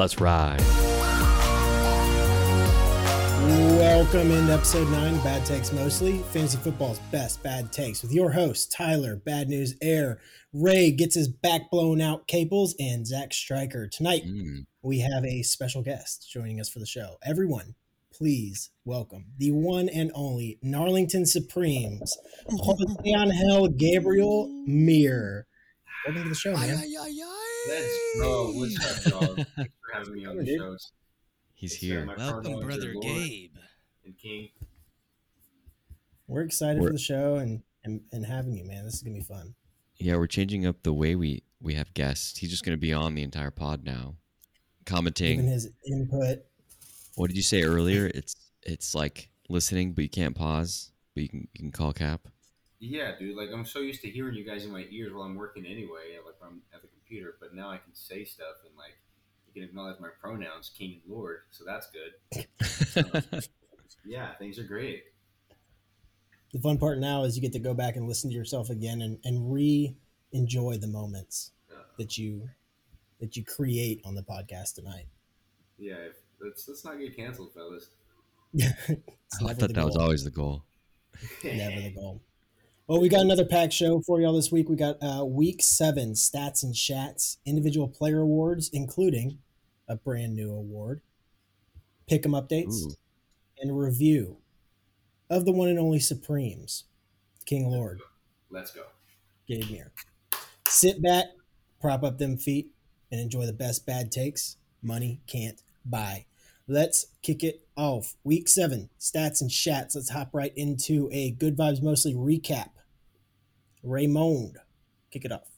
Let's ride. Welcome into episode nine Bad Takes Mostly, fantasy football's best bad takes, with your host Tyler, Bad News Air, Ray gets his back blown out, Caples, and Zach Stryker. Tonight Mm. we have a special guest joining us for the show. Everyone, please welcome the one and only Gnarlington Supremes, Jose Angel Gabriel Mier. Welcome to the show, man. Let's go. What's up, y'all? Thanks for having me on the Dude. show. He's It's, uh, here. Welcome, brother Lord Gabe. And King. We're excited for We're- the show and, and and having you, man. This is gonna be fun. Yeah, we're changing up the way we we have guests. He's just going to be on the entire pod now, commenting. Giving his input. What did you say earlier? It's it's like listening, but you can't pause, but you can you can call cap. Yeah, dude. Like I'm so used to hearing you guys in my ears while I'm working anyway, like I'm at the computer. But now I can say stuff and like you can acknowledge my pronouns, King and Lord. So that's good. Yeah, things are great. the fun part now is you get to go back and listen to yourself again and, and re enjoy the moments Uh, that you that you create on the podcast tonight. yeah, if, let's let's not get canceled, fellas. I thought the that was always the goal. never the goal. Well, we got another packed show for y'all this week. We got uh, week seven stats and chats, individual player awards, including a brand new award, pick 'em updates, Ooh. and a review of the one and only Supremes, King Lord. Let's go. Gabe Mier. Sit back, prop up them feet, and enjoy the best bad takes money can't buy. Let's kick it off. Week seven, stats and chats. Let's hop right into a good vibes mostly recap. Raymond, kick it off.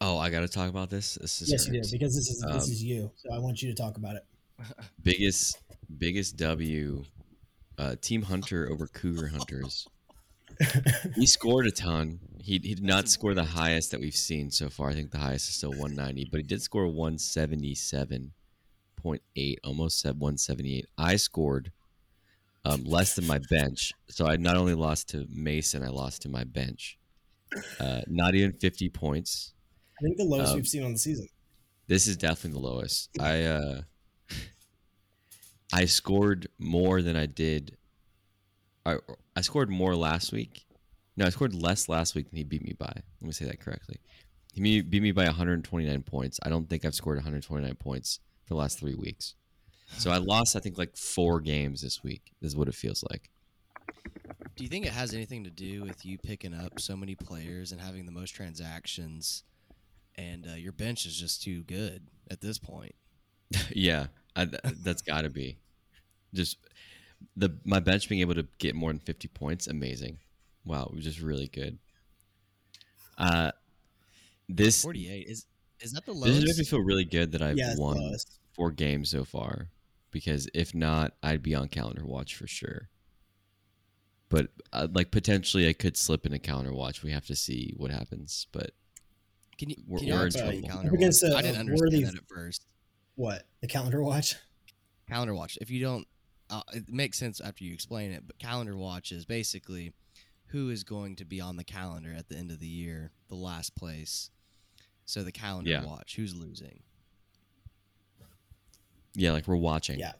Oh, I got to talk about this. This is yes, you do because this is this Um, is you. So I want you to talk about it. biggest biggest W. Uh, Team Hunter over Cougar Hunters. he scored a ton. He he did not score the highest that we've seen so far. I think the highest is still 190, but he did score 177.8, almost said 178. I scored um, less than my bench, so I not only lost to Mason, I lost to my bench. Uh, not even 50 points. I think the lowest um, we've seen on the season. This is definitely the lowest. I uh I scored more than I did. I I scored more last week. No, I scored less last week than he beat me by. Let me say that correctly. He beat me by 129 points. I don't think I've scored 129 points for the last three weeks. So I lost, I think, like four games this week. Is what it feels like. Do you think it has anything to do with you picking up so many players and having the most transactions, and uh, your bench is just too good at this point? yeah, I, that's got to be. Just the my bench being able to get more than 50 points, amazing. Wow, it was just really good. Uh, this Forty-eight is is that the lowest? this makes me feel really good that I've Yeah, won four games so far, because if not, I'd be on calendar watch for sure. But uh, like potentially, I could slip in a calendar watch. We have to see what happens. But Can you we're- can you we're in trouble. calendar against watch? a- I didn't understand worthy- that at first. What the calendar watch? calendar watch if you don't uh, it makes sense after you explain it but calendar watch is basically who is going to be on the calendar at the end of the year the last place so the calendar Yeah. watch who's losing yeah, like we're watching. Yeah,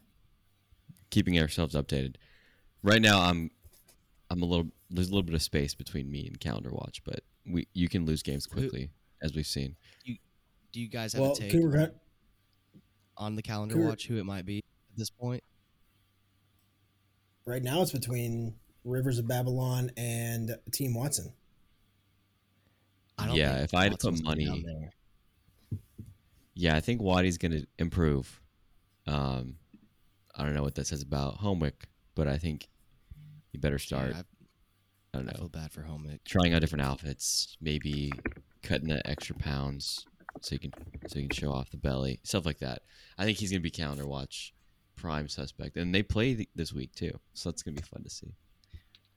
keeping ourselves updated. Right now, I'm I'm a little there's a little bit of space between me and calendar watch, but we you can lose games quickly as we've seen. You, do you guys have well, a take Cougar on the calendar Cougar- watch who it might be at this point right now it's between Rivers of Babylon and Team Watson. I don't Yeah, think if I had to put Watson's gonna be money- Yeah, I think Waddy's going to improve. Um, I don't know what that says about Homick, but I think you better start. Yeah, I I, don't know. I know, feel bad for Homick. trying out different outfits, maybe cutting the extra pounds so you can so you can show off the belly, stuff like that. I think he's going to be calendar watch prime suspect, and they play th- this week too, so that's going to be fun to see.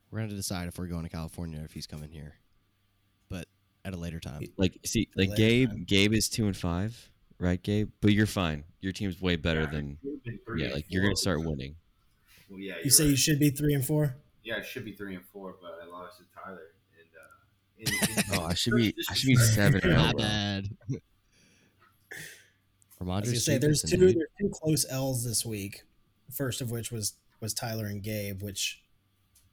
We're gonna decide if we're going to California or if he's coming here, but at a later time. Like, see, like Gabe, time. Gabe is two and five, right, Gabe? But you're fine. Your team's way better Yeah, than you've been three yeah. and Like you're gonna start with- winning. Well, yeah, You say right. you should be three and four. Yeah, it should be three and four, but I lost to Tyler. And uh, in, in, Oh, I should be. I should be seven. and My bro. bad. I was Rhamondre gonna say there's two there's two close L's this week. First of which was was Tyler and Gabe, which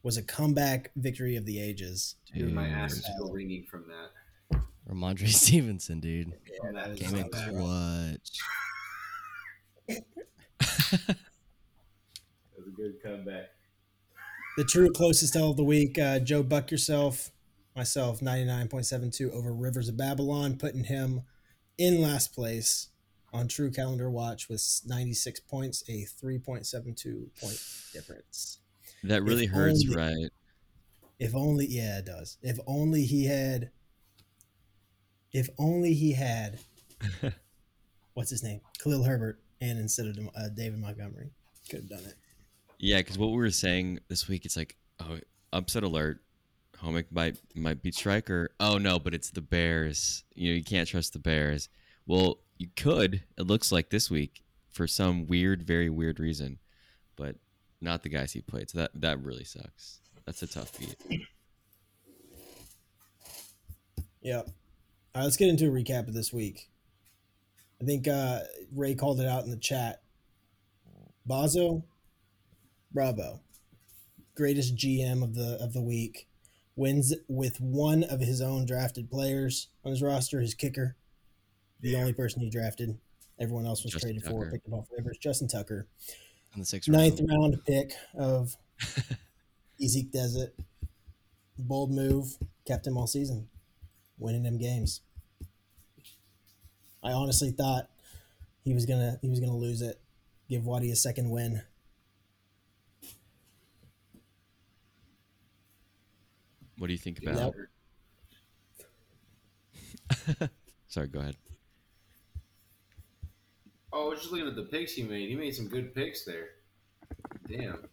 was a comeback victory of the ages. Dude, my ass is still ringing from that. Rhamondre Stevenson, dude. From that Game in clutch. That was a good comeback. The true closest L of the week, uh, Joe Buck yourself, myself, 99.72 over Rivers of Babylon, putting him in last place on True Calendar Watch with 96 points, a 3.72 point difference. That really If hurts, only- right? If only, yeah, it does. If only he had, if only he had, what's his name? Khalil Herbert, and instead of uh, David Montgomery, could have done it. Yeah, because what we were saying this week, it's like, oh, upset alert. Homick might might beat Striker. Oh no, but it's the Bears. You know, you can't trust the Bears. Well, you could. It looks like this week for some weird, very weird reason, but not the guys he played. So that that really sucks. That's a tough beat. Yep. All right, let's get into a recap of this week. I think uh, Ray called it out in the chat. Bazo, bravo, greatest GM of the of the week, wins with one of his own drafted players on his roster, his kicker, the only person he drafted. Everyone else was Justin traded for, picked up off waivers. Justin Tucker, On the sixth ninth round. round pick of Ezek Desert. Bold move, kept him all season, winning them games. I honestly thought he was gonna he was gonna lose it, give Waddy a second win. What do you think about? Yep. Sorry, go ahead. Oh, I was just looking at the picks he made. He made some good picks there. Damn.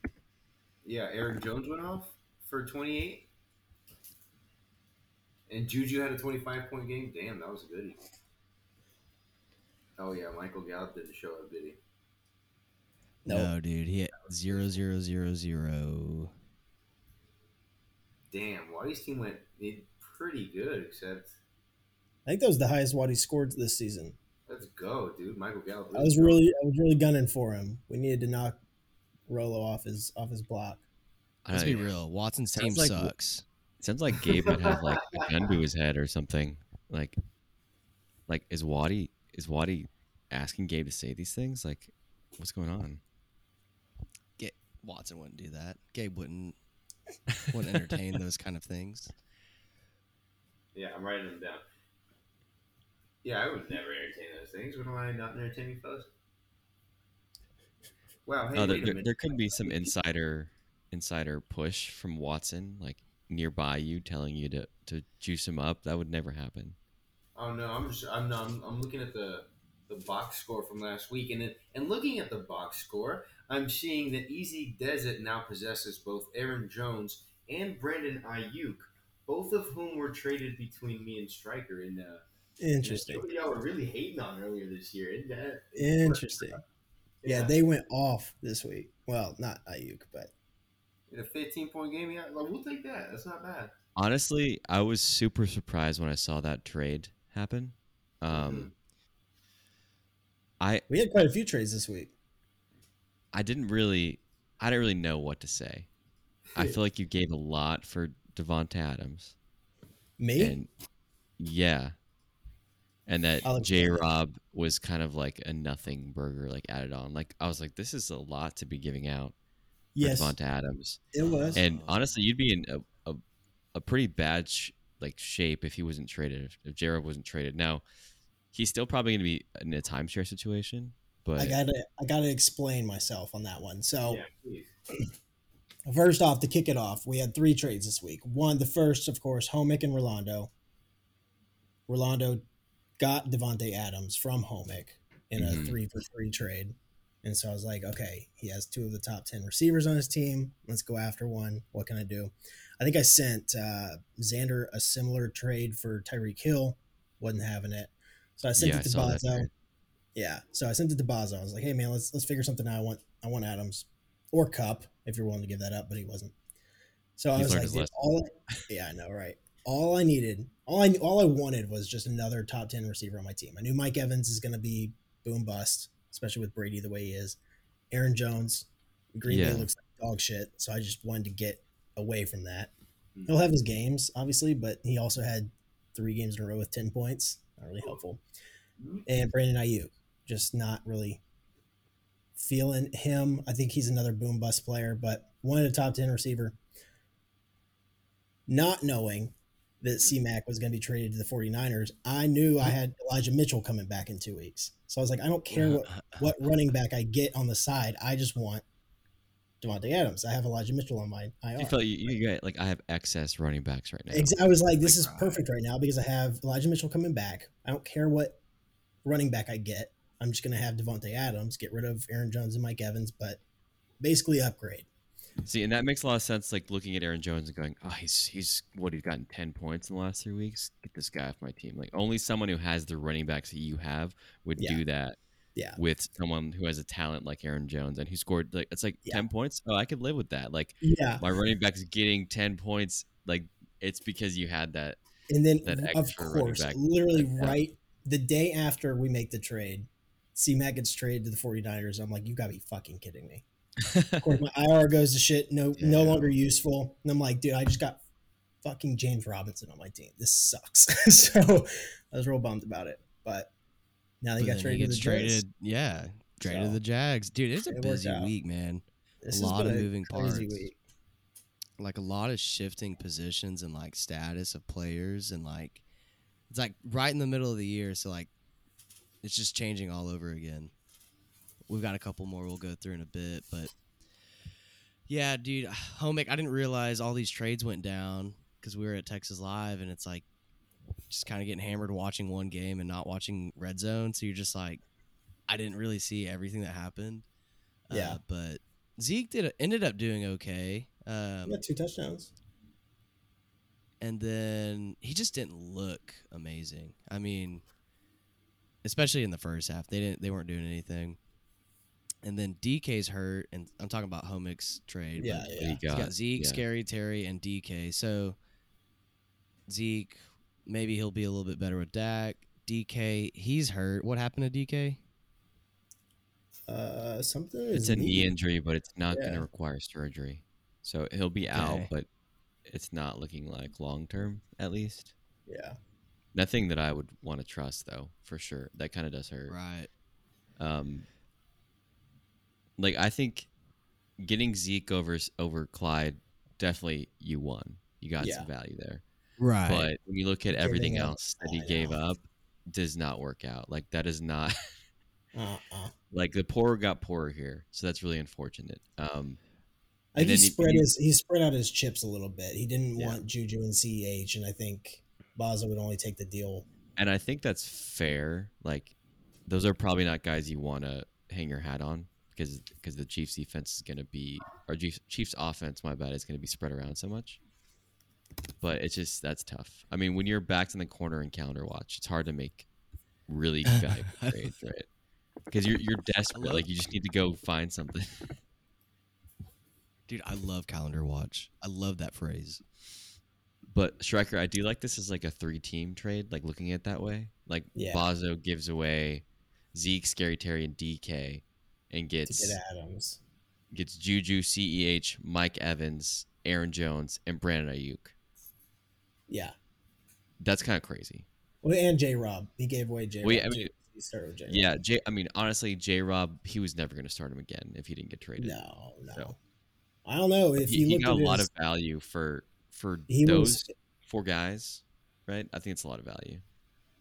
Yeah, Aaron Jones went off for 28. And Juju had a 25 point game. Damn, that was a goodie. Oh, yeah, Michael Gallup didn't show up, did he? Nope. No, dude. He had zero zero zero zero. Damn, Waddy's team went pretty good, except I think that was the highest Waddy scored this season. let's go, dude. Michael Gallup. I was really I was really gunning for him. We needed to knock Rolo off his off his block. I Let's don't be know, real. Watson's team like- sucks. It sounds like Gabe might have like a gun to his head or something. Like, like is Waddy is Waddy asking Gabe to say these things? Like, what's going on? Get Watson wouldn't do that. Gabe wouldn't wouldn't entertain those kind of things. Yeah, I'm writing them down. Yeah, I would never entertain those things. What am I not entertaining, fellas? Wow, hey, oh, there, wait a there, there could be some insider insider push from Watson, like nearby you, telling you to to juice him up. That would never happen. Oh no, I'm just I'm I'm, I'm looking at the the box score from last week, and it, and looking at the box score, I'm seeing that Easy Desert now possesses both Aaron Jones and Brandon Aiyuk, both of whom were traded between me and Stryker. And uh, Interesting. Somebody y'all were really hating on earlier this year. Isn't that Interesting. Yeah, Yeah, they went off this week. Well, not Aiyuk, but in a 15 point game. Yeah, like, we'll take that. That's not bad. Honestly, I was super surprised when I saw that trade happen. Um, I we had quite a few trades this week. I didn't really I didn't really know what to say. I feel like you gave a lot for Davante Adams. Me? And yeah. And that J. Rob was kind of like a nothing burger, like added on. Like I was like, this is a lot to be giving out yes, Davante Adams. it was. And honestly, you'd be in a, a, a pretty bad sh- like shape if he wasn't traded. If, if J Rob wasn't traded, now he's still probably going to be in a timeshare situation. But I gotta I gotta explain myself on that one. So Yeah, first off, to kick it off, we had three trades this week. One, the first, of course, Homick and Rolando. Rolando got Davante Adams from Homick in a Mhm. three for three trade. And so I was like, okay, he has two of the top 10 receivers on his team. Let's go after one. What can I do? I think I sent uh, Xander a similar trade for Tyreek Hill. Wasn't having it. So I sent Yeah, it to Bazo. Yeah. So I sent it to Bazo. I was like, hey man, let's let's figure something out. I want I want Adams or Cup if you're willing to give that up, but he wasn't. So I He's was like, all I, yeah, I know, right? All I needed, all I all I wanted was just another top ten receiver on my team. I knew Mike Evans is going to be boom bust, especially with Brady the way he is. Aaron Jones, Green Yeah. Bay looks like dog shit. So I just wanted to get away from that. Mhm. He'll have his games, obviously, but he also had three games in a row with 10 points. Not really helpful. And Brandon Aiyuk, just not really feeling him. I think he's another boom bust player, but wanted a top 10 receiver. Not knowing that CMAC was going to be traded to the 49ers, I knew I had Elijah Mitchell coming back in two weeks. So I was like, I don't care what, what running back I get on the side. I just want Davante Adams. I have Elijah Mitchell on my IR. You felt you, you got like I have excess running backs right now. Ex- I was like, this Like, is right. perfect right now because I have Elijah Mitchell coming back. I don't care what running back I get. I'm just going to have Davante Adams, get rid of Aaron Jones and Mike Evans, but basically upgrade. See, and that makes a lot of sense. Like looking at Aaron Jones and going, "Oh, he's he's what he's gotten ten points in the last three weeks. Get this guy off my team." Like only someone who has the running backs that you have would Yeah. do that Yeah. with someone who has a talent like Aaron Jones and who scored like it's like Yeah. ten points. Oh, I could live with that. Like Yeah. my running back's getting ten points. Like it's because you had that. And then, That of course, back literally like right the day after we make the trade, C-Mac gets traded to the 49ers. I'm like, you got to be fucking kidding me. Of course, my IR goes to shit, no, no longer useful. And I'm like, dude, I just got fucking James Robinson on my team. This sucks. so I was real bummed about it. But now they But got then he traded to gets the traded. Jets. Yeah, traded to the Jags. Dude, it's a it busy week, man. This a lot of moving parts. week. Like a lot of shifting positions and like status of players and like it's like right in the middle of the year, so like it's just changing all over again. We've got a couple more we'll go through in a bit, but yeah, dude, oh, Homick, I didn't realize all these trades went down because we were at Texas Live, and it's like just kind of getting hammered watching one game and not watching Red Zone. So you're just like, I didn't really see everything that happened. Yeah. Uh, but Zeke did ended up doing okay. Um, He got two touchdowns. and then he just didn't look amazing. I mean, especially in the first half, they didn't they weren't doing anything. And then DK's hurt, and I'm talking about Homick's trade. but Yeah, yeah. he He's got. got Zeke, yeah. Scary Terry, and DK. So Zeke, maybe he'll be a little bit better with Dak. DK, he's hurt. What happened to DK? Uh, something. It's a knee knee. injury, but it's not going to require surgery. So he'll be out, Okay. but it's not looking like long term, at least. Yeah. Nothing that I would want to trust, though, for sure. That kind of does hurt. Right. Um, like I think getting Zeke over over Clyde, definitely you won. You got Yeah. some value there. Right. But when you look at everything else that he gave off. up, does not work out. Like that is not Uh-uh. like the poor got poorer here. So that's really unfortunate. Um, I think he he- spread he- his he spread out his chips a little bit. He didn't Yeah. want Juju and CEH, and I think Bazo would only take the deal. and I think that's fair. Like those are probably not guys you want to hang your hat on because because the Chiefs defense is going to be or Chiefs, Chiefs offense, my bad, is going to be spread around so much. But it's just that's tough. I mean, when you're backed in the corner in calendar watch, it's hard to make really valuable trades, right? Because you're you're desperate. like you just need to go find something. Dude, I love calendar watch. I love that phrase. But Striker, I do like this as like a three team trade, like looking at it that way. Like Yeah. Bazo gives away Zeke, Scary Terry, and DK and gets get Adams. gets Juju, CEH, Mike Evans, Aaron Jones, and Brandon Aiyuk. Yeah. That's kind of crazy. Well, and J Rob. He gave away J Rob. Well, yeah, I mean- he started with J Rob. Yeah, J. I mean, honestly, J. Rob, he was never going to start him again if he didn't get traded. No, no. So- I don't know. If he, you he got at a lot his, of value for for those was four guys, right? I think it's a lot of value.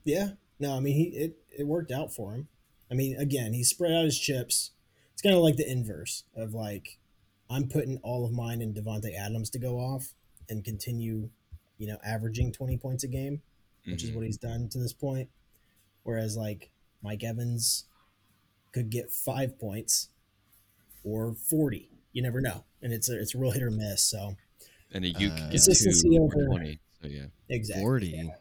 Yeah. No, I mean he it, it worked out for him. I mean, again, he spread out his chips. It's kind of like the inverse of like I'm putting all of mine in Davante Adams to go off and continue, you know, averaging 20 points a game, which is Mhm. what he's done to this point. Whereas like Mike Evans could get 5 points or 40. You never know. And it's a, it's a real hit or miss, so And Aiyuk Uh, Consistency two over- twenty. So yeah, exactly. 40.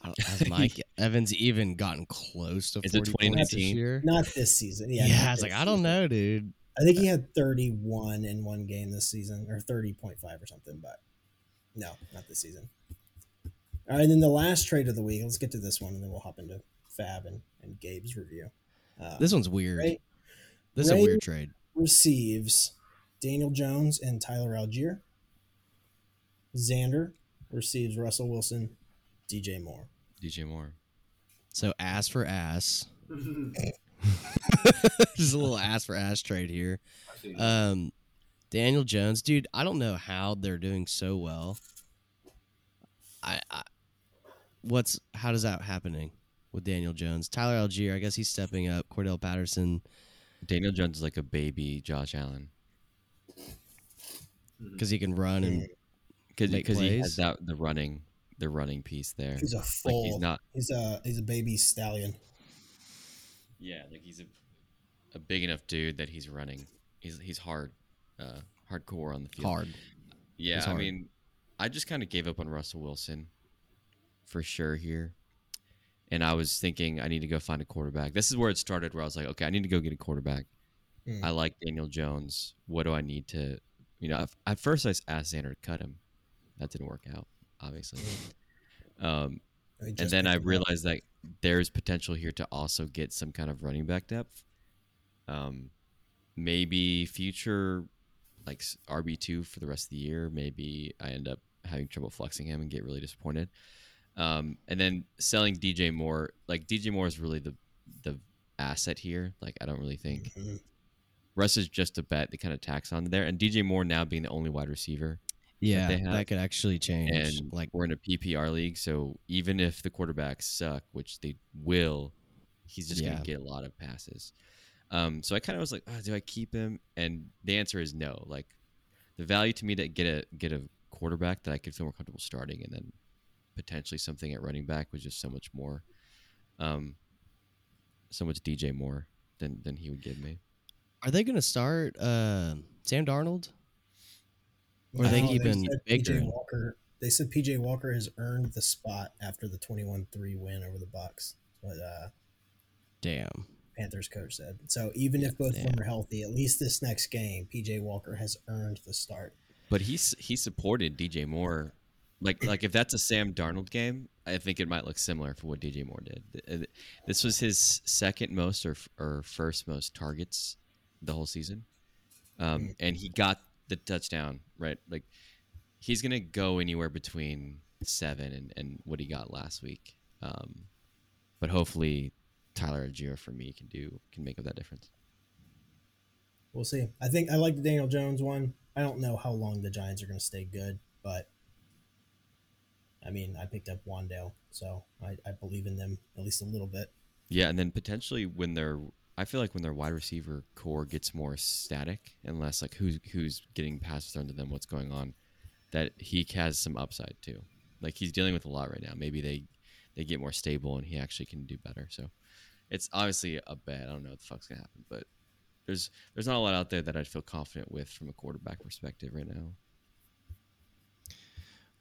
Uh, Has Mike Evans even gotten close to 40 points this 2019? year? Not this season. Yeah. Yeah, I was this like, I don't know, dude. I think he had 31 in one game this season, or 30.5 or something, but no, not this season. All right, and then the last trade of the week. Let's get to this one, and then we'll hop into Fab and, and Gabe's review. Uh, This one's weird. Ray- this is a weird trade. receives Daniel Jones and Tyler Allgeier. Xander receives Russell Wilson, DJ Moore. DJ Moore. So ass for ass. Just a little ass for ass trade here. Um, Daniel Jones, dude, I don't know how they're doing so well. I, I what's how does that happening with Daniel Jones? Tyler Allgeier, I guess he's stepping up. Cordell Patterson, Daniel Jones is like a baby Josh Allen mm-hmm. because he can run and because Make he has that the running the running piece there. He's a Like full. he's not. he's a he's a baby stallion. Yeah, like he's a a big enough dude that he's running. He's he's hard, uh, hardcore on the field. hard. Yeah, He's I mean, I just kind of gave up on Russell Wilson for sure here. And I was thinking I need to go find a quarterback. This is where it started where I was like, okay, I need to go get a quarterback. Hmm. I like Daniel Jones. What do I need to, you know, at- at first I asked Xander to cut him. That didn't work out, obviously. Um, and then I realized that there's potential here to also get some kind of running back depth. Um, maybe future like RB two for the rest of the year. Maybe I end up having trouble flexing him and get really disappointed. Um, and then selling DJ Moore, like DJ Moore is really the the asset here. Like I don't really think Mhm. Russ is just a bet that kind of tacks on there, and DJ Moore now being the only wide receiver Yeah, they have. that could actually change. and like we're in a PPR league, so even if the quarterbacks suck, which they will, he's just Yeah. gonna get a lot of passes. Um, so I kind of was like, oh, do I keep him? And the answer is no. Like the value to me to get a get a quarterback that I could feel more comfortable starting, and then potentially something at running back was just so much more, um, so much DJ more than than he would give me. Are they going to start uh, Sam Darnold? Or are they No, keeping said Baker PJ? Walker. They said PJ Walker has earned the spot after the 21-3 win over the Bucks. But uh, Damn. Panthers coach said. So even if both of them are healthy, at least this next game, PJ Walker has earned the start. But he's he supported DJ Moore, like like if that's a Sam Darnold game, I think it might look similar for what DJ Moore did. Uh, This was his second most or or first most targets the whole season, um, and he got the touchdown right. Like he's gonna go anywhere between seven and, and what he got last week. Um, but hopefully Tyler Allgeier for me can do can make up that difference. We'll see. I think I like the Daniel Jones one. I don't know how long the Giants are going to stay good, but I mean, I picked up Wan'Dale, so I, I believe in them at least a little bit. Yeah, and then potentially when they're I feel like when their wide receiver core gets more static and less like who's who's getting passes thrown to them, what's going on, that he has some upside too. Like he's dealing with a lot right now. Maybe they they get more stable and he actually can do better. So it's obviously a bet. I don't know what the fuck's gonna happen, but there's there's not a lot out there that I'd feel confident with from a quarterback perspective right now.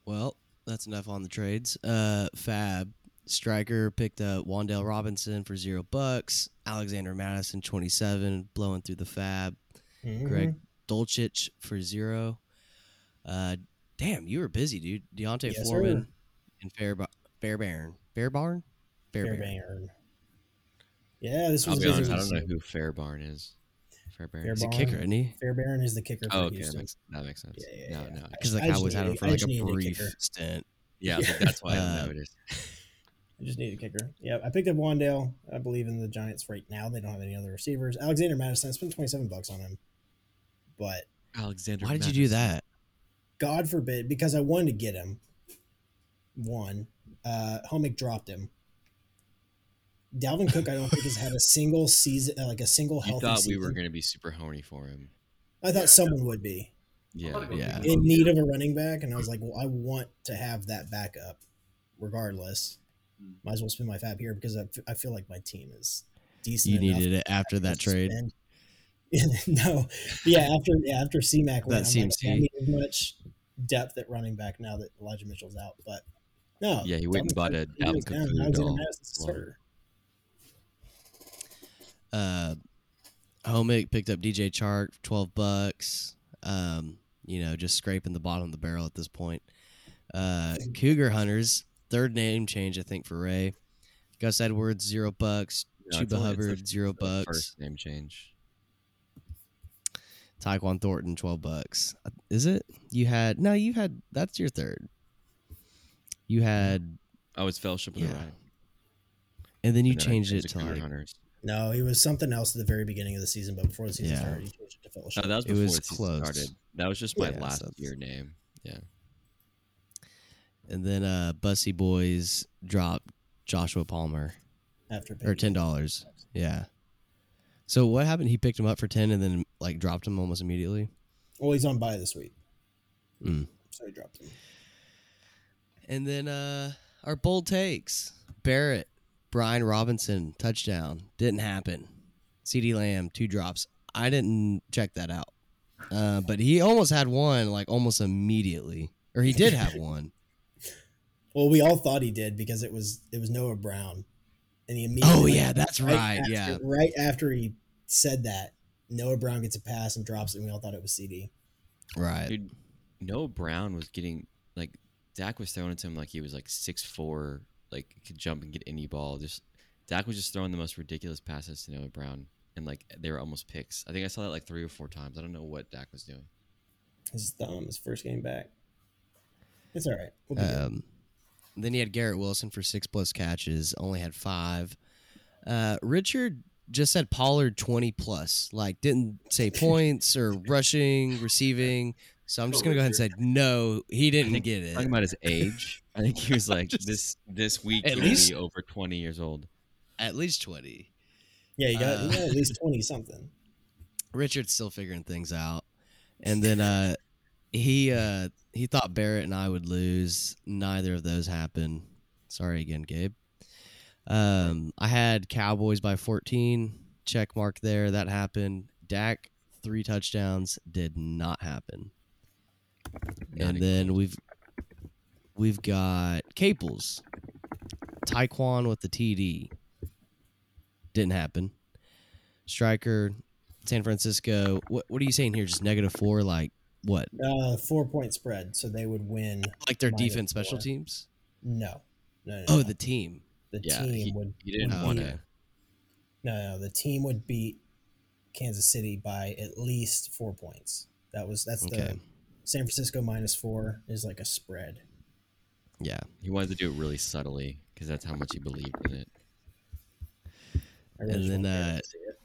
Well, that's enough on the trades. Uh, Fab Striker picked up Wan'Dale Robinson for zero bucks. Alexander Mattison twenty seven, blowing through the Fab. Greg Dulcich for zero. Uh, damn, you were busy, dude. D'Onta Yes, Foreman and Fair Fairbairn, Fairbarn, Fairbairn. Fairbairn. Yeah, this I'll was be honest, I don't know who Fairbairn is. Fairbairn. Fairbarn. He's a kicker, isn't he? Fairbairn is the kicker for Oh, okay, that makes, that makes sense. Yeah, yeah, no, yeah. no. Because the I just Cowboys had him for like a needed a brief stint. Yeah, I was like, that's why I Uh, don't know it is. I just need a kicker. Yeah, I picked up Wan'Dale. I believe in the Giants right now. They don't have any other receivers. Alexander Mattison, I spent 27 bucks on him. But Alexander. Why did you do that? God forbid, because I wanted to get him. One, uh, Homick dropped him. Dalvin Cook, I don't think has had a single season, uh, like a single You healthy thought season. we were going to be super horny for him. I thought someone would be Yeah. Yeah. in need of a running back, and I was like, well, I want to have that backup, regardless. Might as well spend my fab here because I, f- I feel like my team is decent. You needed it after that trade. no, yeah, after yeah, after CMAC went, That I'm like, CMC. I need as much depth at running back now that Elijah Mitchell's out. But no, Yeah, he went and bought Cook, a he Dalvin Cook down, for the Alexander doll. Mattison's the Wow. starter. Uh Homick picked up DJ Chark for 12 bucks. Um, you know, just scraping the bottom of the barrel at this point. Uh Cougar Hunters, third name change I think for Ray. Gus Edwards, 0 bucks. No, Chuba only- it's the- Hubbard zero bucks. First name change. Tyquan Thornton twelve bucks. Uh, Is it? You had no. You had that's your third. You had Oh, it's Fellowship of the Yeah. Ride. and then you And then changed it to like Hunters. No, he was something else at the very beginning of the season, but before the season Yeah. started, he changed it to fellowship. No, that was It before was the season close. started. That was just my Yeah, last year name. Yeah. and then uh Bussy Boys dropped Joshua Palmer after or ten dollars. Yeah. So what happened? He picked him up for ten and then like dropped him almost immediately. Well, he's on buy this week, Mm. so he dropped him. And then uh our bold takes. Barrett, Brian Robinson, touchdown. Didn't happen. CeeDee Lamb, two drops. I didn't check that out. Uh, but he almost had one like almost immediately. Or he did have one. Well, we all thought he did because it was it was Noah Brown, and he immediately. Oh yeah, that's right. after, Yeah. right after he said that, Noah Brown gets a pass and drops it, and we all thought it was CeeDee. Right. Dude, Noah Brown was getting like Dak was throwing it to him like he was like six four, like could jump and get any ball. Just Dak was just throwing the most ridiculous passes to Noah Brown, and like they were almost picks. I think I saw that like three or four times. I don't know what Dak was doing. His thumb, his first game back. It's all right. We'll be good. Um, then he had Garrett Wilson for six plus catches, only had five. Uh, Richard just said Pollard 20 plus, like didn't say points or rushing, receiving. So I'm just going to go ahead and say, no, he didn't think get it. Talking about his age, I think he was like Just- this this week At he'll least- be over twenty years old. At least 20. yeah, you got, uh, you got at least twenty something. Richard's still figuring things out. And then uh, he uh, he thought Barrett and I would lose. Neither of those happened. Sorry again, Gabe. Um, I had Cowboys by 14. Check mark there. That happened. Dak three touchdowns did not happen. Not and then we've we've got Caples, Tyquan with the TD. Didn't happen. Striker, San Francisco. What what are you saying here? Just negative four? Like what? Uh, four point spread, so they would win. Like their Minus defense special teams? No, no, no. Oh, no. the team. the Yeah, team he- would. You didn't would want beat- to. No, no, the team would beat Kansas City by at least four points. That was that's the Okay. San Francisco minus four is like a spread. Yeah. He wanted to do it really subtly because that's how much he believed in it. Really And then, uh, to see it.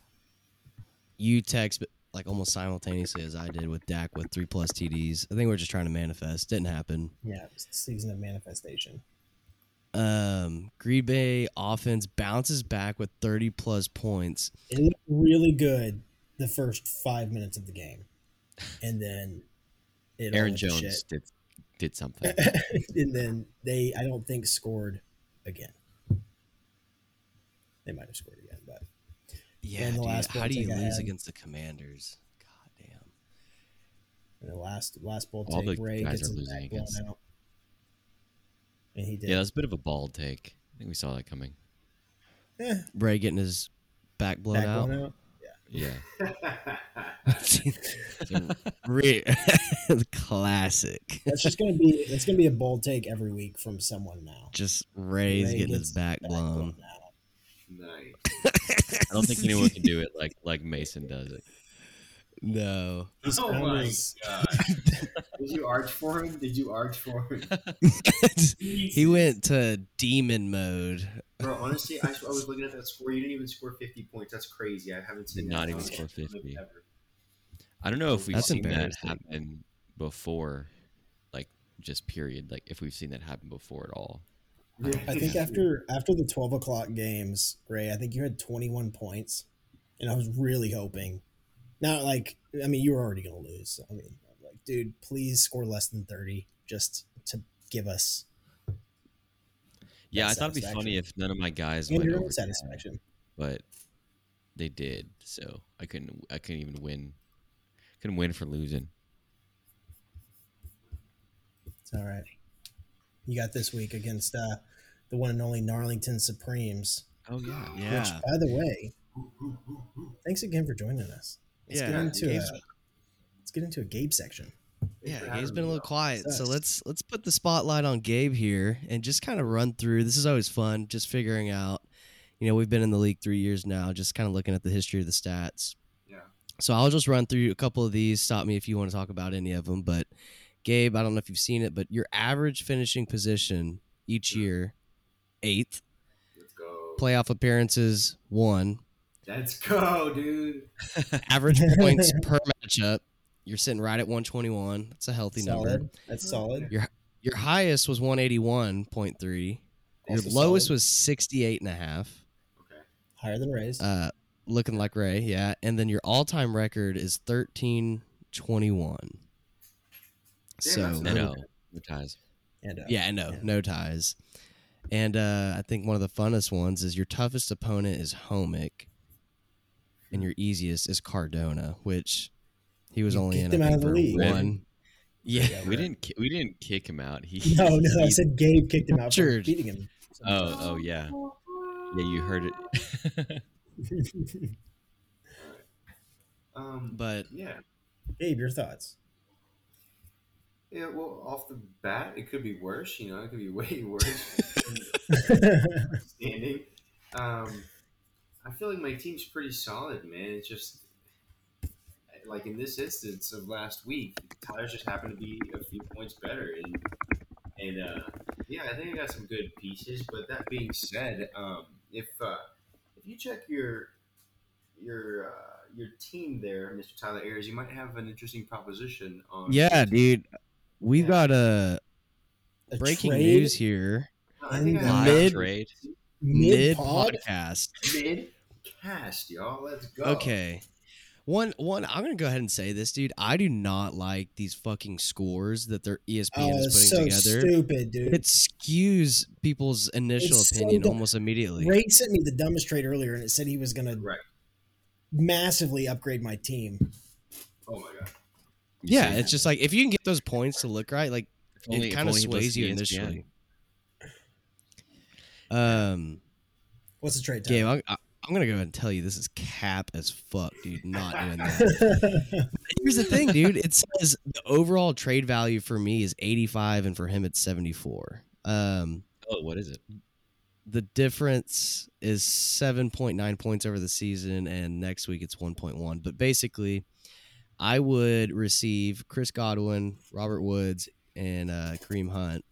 You text like almost simultaneously as I did with Dak with three plus TDs. I think we're just trying to manifest. Didn't happen. yeah, season of manifestation. Um, Green Bay offense bounces back with 30 plus points. It looked really good the first five minutes of the game, and then it Aaron Jones did did something. and then they, I don't think scored again. They might have scored again, but Yeah, the dude, last how do you lose had- against the Commanders? God damn. And the last last bowl All take, the Ray guys gets are losing against- out, and he did. yeah, that's a bit of a bald take. I think we saw that coming. Eh, Ray getting his back blown back out. blown out. Yeah. Re- Classic. That's just gonna be that's gonna be a bold take every week from someone now. Just Ray's Ray getting his back Back blown. out. nice. I don't think anyone can do it like like Mason does it. No. He's oh found my his- god! Did you arch for him? Did you arch for him? he went to demon mode. Bro, honestly, I, I was looking at that score. You didn't even score 50 points. That's crazy. I haven't seen Did that not even score 50. ever. I don't know if we've That's seen that happen before, like just period. Like if we've seen that happen before at all. I think after after the twelve o'clock games, Ray, I think you had twenty one points, and I was really hoping. Not like I mean, you were already gonna lose. So, I mean, like, dude, please score less than thirty, just to give us Yeah, I thought it'd be funny if none of my guys and went your over own 10, satisfaction. but they did. So I couldn't. I couldn't even win. Couldn't win for losing. It's all right. You got this week against uh, the one and only Gnarlington Supremes. Oh yeah. Which, by the way, thanks again for joining us. Let's Yeah, get into a, let's get into a Gabe section. Yeah, Gabe's been a little quiet, so let's let's put the spotlight on Gabe here and just kind of run through. This is always fun, just figuring out, you know, we've been in the league three years now, just kind of looking at the history of the stats. Yeah. So I'll just run through a couple of these. Stop me if you want to talk about any of them. But Gabe, I don't know if you've seen it, but your average finishing position each year, eighth. Let's go. Playoff appearances, one. Let's go, dude. Average points per matchup, you're sitting right at 121. That's a healthy solid. number. That's solid. Your your highest was 181.3. Your Also lowest solid. was 68 and a half. Okay. higher than Ray's. Uh, looking like Ray, yeah. And then your all-time record is 1321. So No, little- no, no ties. and uh, yeah, no, Yeah. no ties. And uh, I think one of the funnest ones is your toughest opponent is Homick, and your easiest is Cardona, which he was You only in kicked I him think, out of the for league. one. Yeah, Yeah, We didn't we didn't kick him out. He No, no, I said Gabe kicked him out for beating him. Oh, oh yeah. Yeah, you heard it. Um, but yeah. Gabe, your thoughts? Yeah, well, off the bat, it could be worse. You know, it could be way worse. Standing. Um, I feel like my team's pretty solid, man. It's just like in this instance of last week, Tyler's just happened to be a few points better, and and uh, yeah, I think I got some good pieces. But that being said, um, if uh, if you check your your uh, your team there, Mr. Tyler Ayers, you might have an interesting proposition on. yeah, dude, we've Yeah. got a A breaking trade news here. I think I Mid- trade. Mid pod. podcast. mid cast, y'all. Let's go. Okay. One one I'm gonna go ahead and say this, dude. I do not like these fucking scores that their ESPN Oh, is it's putting so together. stupid, dude. It skews people's initial It's opinion dumb. almost immediately. Ray sent me the dumbest trade earlier, and it said he was going to Right. massively upgrade my team. Oh my god. You Yeah, say- it's just like if you can get those points to look right, like only- it kind of sways you listened to ESPN. initially. Um, What's the trade? Gabe, Tyler? I'm, I'm gonna go ahead and tell you this is cap as fuck, dude. Not doing that. Here's the thing, dude. It says the overall trade value for me is 85, and for him it's 74. Um, Oh, what is it? the difference is 7.9 points over the season, and next week it's 1.1. But basically, I would receive Chris Godwin, Robert Woods, and uh, Kareem Hunt.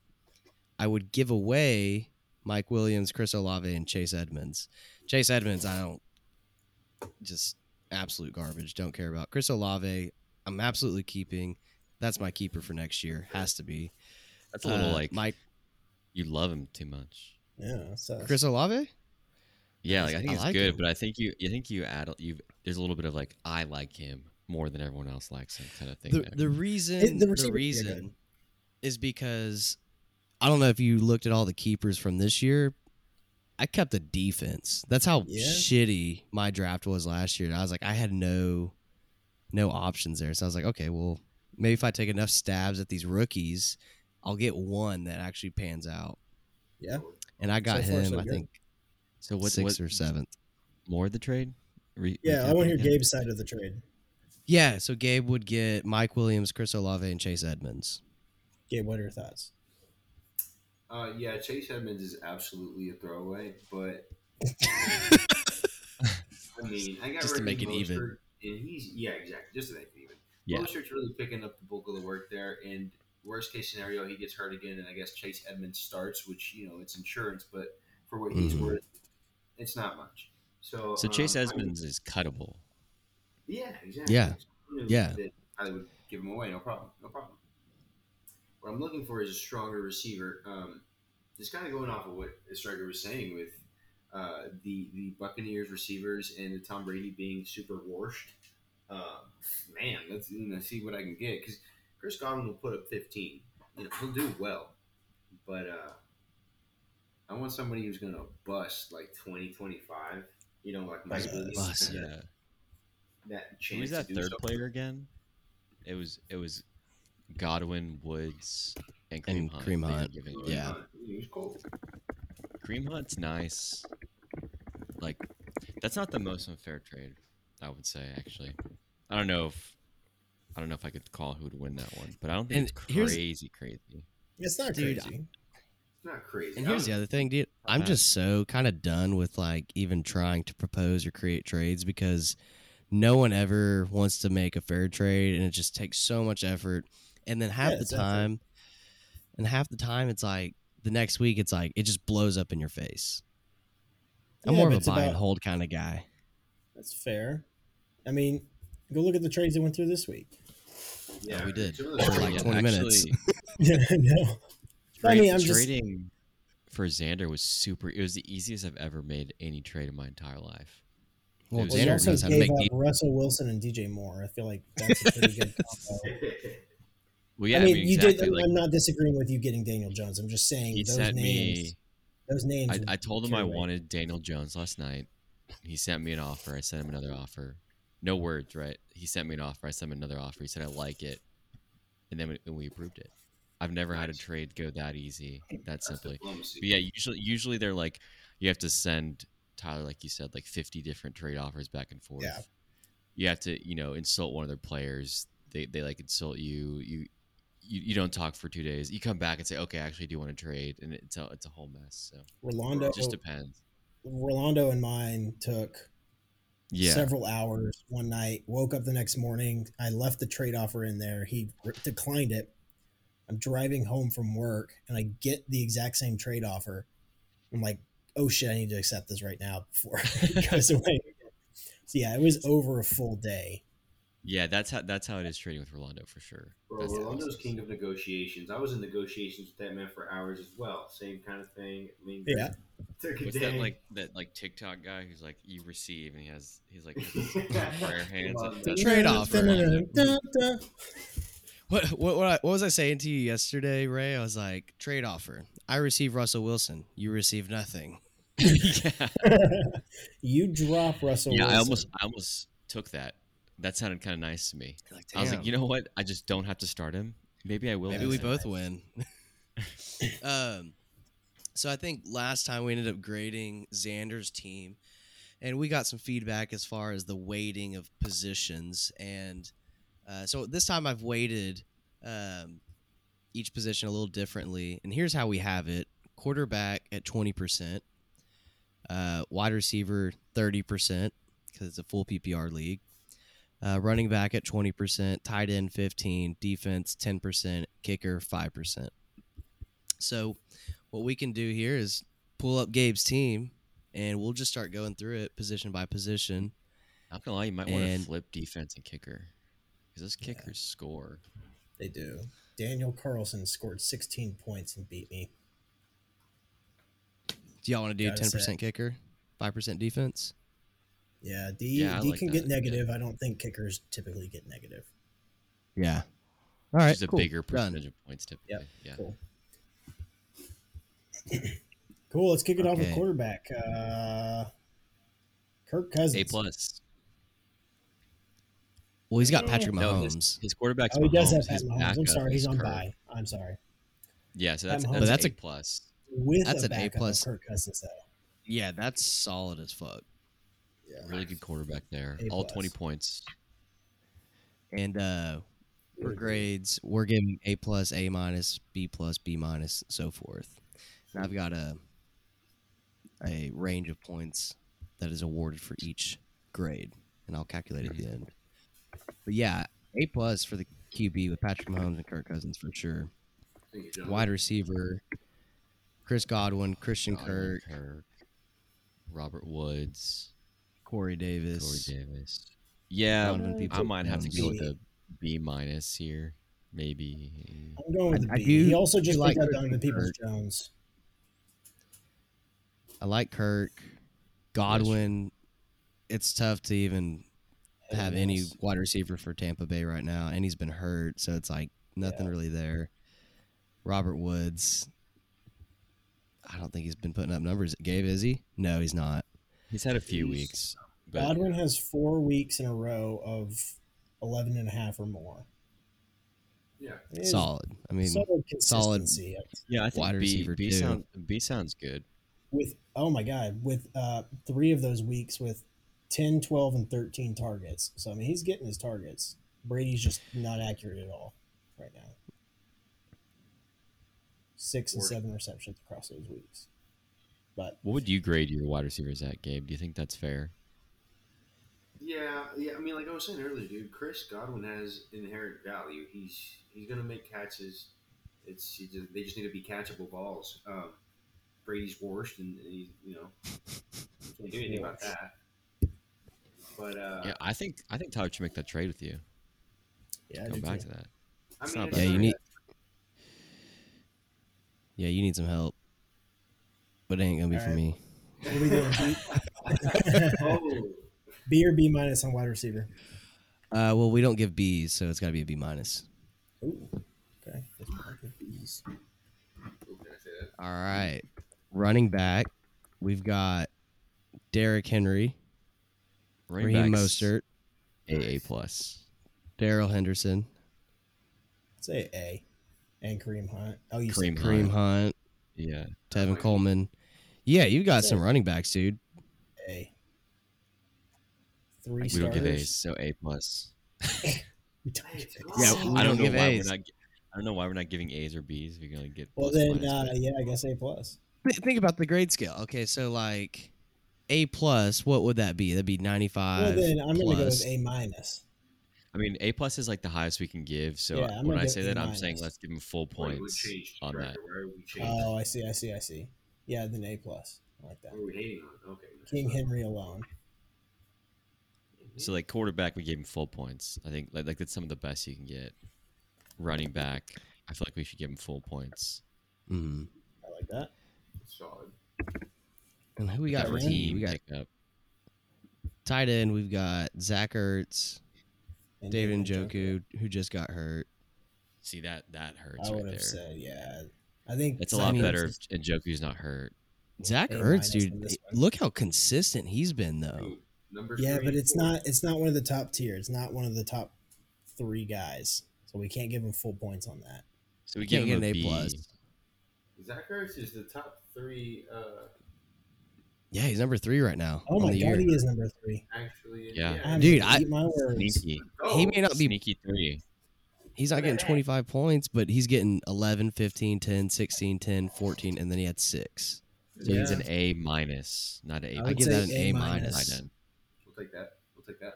I would give away Mike Williams, Chris Olave, and Chase Edmonds. Chase Edmonds, I don't just absolute garbage. Don't care about Chris Olave. I'm absolutely keeping. That's my keeper for next year. Has to be. That's a little Uh, like Mike you love him too much. yeah, so Chris Olave. Yeah, like I I think it's like good, him. but I think you, you think you add you. There's a little bit of like I like him more than everyone else likes him kind of thing. the the reason It- the the, reason is because I don't know if you looked at all the keepers from this year. I kept the defense. That's how Yeah. shitty my draft was last year. I was like, I had no no options there. So I was like, okay, well, maybe if I take enough stabs at these rookies, I'll get one that actually pans out. yeah. And I got So him, so I think so what? sixth what- or seventh. More the trade? Re- Yeah, I want to hear? Gabe's side of the trade. Yeah, so Gabe would get Mike Williams, Chris Olave, and Chase Edmonds. Gabe, what are your thoughts? Uh, yeah, Chase Edmonds is absolutely a throwaway, but I mean, I got Just to make it even. And he's yeah, exactly, just to make it even. Yeah. Mostert's really picking up the bulk of the work there, and worst case scenario, he gets hurt again, and I guess Chase Edmonds starts, which you know it's insurance, but for what he's Mhm. worth, it's not much. So, So Chase um, I would- Edmonds is cuttable. Yeah, exactly. Yeah. Yeah. I would give him away, no problem, no problem. What I'm looking for is a stronger receiver. Um, just kind of going off of what Striker was saying with uh, the the Buccaneers receivers and the Tom Brady being super washed. Uh, man, let's see what I can get because Chris Godwin will put up 15. You know, he'll do well, but uh, I want somebody who's going to bust like 20, 25. You know, like Mike Bust. Williams. Yeah. That, that chance Who was that third so. player again? It was it was Godwin, Woods, and Kareem And Hunt. Kareem Hunt. Yeah. He was cold. Kareem Hunt's nice. Like, that's not the most unfair trade. I would say actually. I don't know if I don't know if I could call who would win that one, but I don't think And it's crazy, crazy. It's not Dude, crazy. It's not crazy. And here's the other thing, dude. I'm just so kind of done with like even trying to propose or create trades because no one ever wants to make a fair trade and it just takes so much effort. And then half Yeah, the it's effort. time, and half the time it's like the next week it's like it just blows up in your face. I'm Yeah, more of a it's buy and hold kind of guy. That's fair. I mean, go look at the trades that went through this week. Yeah, we did. For like trades- 20 minutes. Yeah, I know. I mean, I'm just- trading for Xander was super. It was the easiest I've ever made any trade in my entire life. Well, Well, Well, Xander also knows how to gave up deep. Russell Wilson and DJ Moore. I feel like that's a pretty good combo. Well, yeah, I mean, you exactly. did. like, I'm not disagreeing with you getting Daniel Jones. I'm just saying he those sent names. me. those names. I, I told him I carry weight. wanted Daniel Jones last night. He sent me an offer. I sent him another offer. No words, right? He sent me an offer. I sent him another offer. He said I like it, and then we, and we approved it. I've never had a trade go that easy, that simply. But yeah, usually usually they're like you have to send Tyler, like you said, like fifty different trade offers back and forth. Yeah. You have to, you know, insult one of their players. They they like insult you. You you, you don't talk for two days. You come back and say, okay, I actually do want to trade, and it's a it's a whole mess. So Rolando. it just depends. Rolando and mine took Yeah. several hours one night. Woke up the next morning. I left the trade offer in there. He declined it. I'm driving home from work and I get the exact same trade offer. I'm like, oh shit, I need to accept this right now before it goes away. So yeah, it was over a full day. Yeah, that's how that's how it is trading with Rolando for sure. Bro, That's Rolando's process. king of negotiations. I was in negotiations with that man for hours as well. Same kind of thing. I mean, Yeah. Took a What's day. that like that like TikTok guy who's like you receive and he has he's like prayer hands. Come on, That's- Trade that's offer. What what what, I, what was I saying to you yesterday, Ray? I was like, trade offer. I receive Russell Wilson. You receive nothing. yeah. you drop Russell Yeah, Wilson. I almost I almost took that. That sounded kind of nice to me. Like, I was like, you know what? I just don't have to start him. Maybe I will. Maybe we both win. um, so I think last time we ended up grading Xander's team, and we got some feedback as far as the weighting of positions. And uh, so this time I've weighted um, each position a little differently. And here's how we have it: quarterback at twenty percent, uh, wide receiver thirty percent because it's a full PPR league. Uh, running back at 20%, tight end 15, defense 10%, kicker 5%. So what we can do here is pull up Gabe's team and we'll just start going through it position by position. I'm gonna lie, you might want to flip defense and kicker because those kickers score. They do. Daniel Carlson scored 16 points and beat me. Do y'all want to do Gotta 10% say. kicker, 5% defense? Yeah, D, Yeah, I D like can that, get yeah. negative. I don't think kickers typically get negative. Yeah. All right. Just a cool. bigger Done. percentage of points typically. Yep. Yeah. Cool. cool. Let's kick it off with quarterback. Uh, Kirk Cousins. A plus. Well, he's got Patrick No, Mahomes. his, his quarterback's Oh, he does have Mahomes. Pat Mahomes. I'm sorry, he's on Kirk. bye. I'm sorry. Yeah, so that's that's, But that's a a- plus. With That's a an A plus. Kirk Cousins, though. yeah, that's solid as fuck. Yeah. Really good quarterback there. A All plus. 20 points. And uh, for grades, we're giving A plus, A minus, B plus, B minus, so forth. And I've got a a range of points that is awarded for each grade, and I'll calculate at the end. But yeah, A plus for the QB with Patrick Mahomes and Kirk Cousins for sure. You, Wide receiver, Chris Godwin, Christian Godwin, Kirk, Kirk, Robert Woods, Corey Davis. Corey Davis. Yeah, I I might have to go with B. a B minus here. Maybe. I'm going with I- the I B. do- he also just like picked out Christian Donovan Peoples Kirk. Jones. I like Kirk. Godwin. It's tough to even have any wide receiver for Tampa Bay right now, and he's been hurt, so it's like nothing Yeah. really there. Robert Woods. I don't think he's been putting up numbers. Gabe, is he? No, he's not. He's had a few He's- weeks. But Godwin has four weeks in a row of 11 and a half or more. Yeah. It is Solid. I mean, solid solid. consistency. yeah, I think wide B, receiver B, sound, B sounds good. with oh my god with uh three of those weeks with 10 12 and 13 targets so i mean he's getting his targets brady's just not accurate at all right now six and seven receptions across those weeks. But What would you grade your wide receivers at, Gabe? Do you think that's fair? Yeah, yeah. I mean, like I was saying earlier, dude. Chris Godwin has inherent value. He's he's gonna make catches. It's he just, they just need to be catchable balls. Um, Brady's worst, and he, you know, can't do anything about that. But uh, yeah, I think I think Tyler should make that trade with you. yeah, I Go back too. to that. I mean, not it's bad. Yeah, you need. Yeah, you need some help, but it ain't gonna be for Alright. me. What are we doing? B, Oh, B or B minus on wide receiver? Uh, well, we don't give B's, so it's got to be a B minus. Ooh, okay. That's more like B's. ooh, can I say that? All right, running back, we've got Derrick Henry, Running Raheem backs, Mostert, A A plus. Darrell Henderson, Say A. And Kareem Hunt. Oh, you Kareem said Kareem Hunt. Hunt, Yeah, Tevin Coleman. Yeah, you've got some running backs, dude. A. Three we starters. don't give A's, so A plus. Don't Hey, give it's A's. Yeah, we I don't don't know give why A's. we're not. I don't know why we're not giving A's or B's. We're gonna get. Well plus then, minus, uh, yeah, I guess A plus. Think about the grade scale. Okay, so like A plus, what would that be? That'd be ninety five. Well then, I'm gonna go plus. with A minus. I mean, A plus is like the highest we can give. So Yeah, when I say A that, I'm saying let's give him full points on that. Striker. Where are we changed? Oh, I see, I see, I see. Yeah, then A plus. I like that. What are we hating on? Okay. King Henry alone. So like quarterback, we gave him full points. I think like, like that's some of the best you can get. Running back, I feel like we should give him full points. Mhm. I like that. Solid. And who we got? Tight for? We got pickup. tight end. We've got Zach Ertz, And David Njoku. Njoku, who just got hurt. See that that hurts I right would have there. said, yeah. I think It's a Zach lot Ertz better is- if Njoku's not hurt. Zach A Ertz, dude, look how consistent he's been though. Ooh, number Yeah, three but it's four. not. It's not one of the top tier. It's not one of the top three guys. So we can't give him full points on that. So we Can't give him get a an A B. plus. Zach Ertz is the top three. Uh, Yeah, he's number three right now Oh my god, year. he is number three. actually. Yeah. I'm Dude, gonna I- eat my words. Sneaky, Oh, He may not be sneaky three. He's not getting 25 points, but he's getting 11, 15, 10, 16, 10, 14, and then he had six. So he's an A minus, not an A. I I give say that an A A minus. minus. Tight end. We'll take that. We'll take that.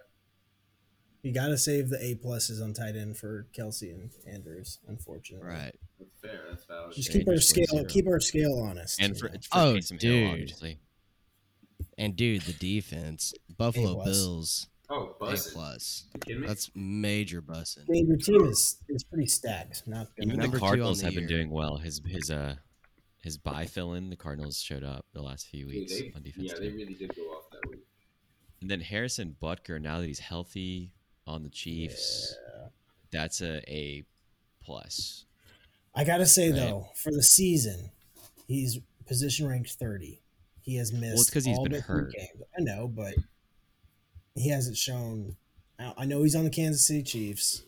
You got to save the A pluses on tight end for Kelce and Andrews. Unfortunately, Right. That's fair. That's valid. Just keep our scale. zero. Keep our scale honest. And for, know? it's for Oh, Taysom Hill, dude. obviously. And dude, the defense, Buffalo A plus. Bills, Oh, A plus. You kidding me? That's major bussing. Dave, your team is is pretty stacked. Not gonna Even Number the two Cardinals the have been doing well. His his uh his buy fill in, the Cardinals showed up the last few Dude, weeks they, on defense. yeah, too. they really did go off that week. And then Harrison Butker, now that he's healthy on the Chiefs, Yeah. that's a A plus. I gotta say Right. though, for the season, he's position ranked thirty. He has missed. it's 'cause he's all been but three hurt. Games. I know, but he hasn't shown. I I know he's on the Kansas City Chiefs.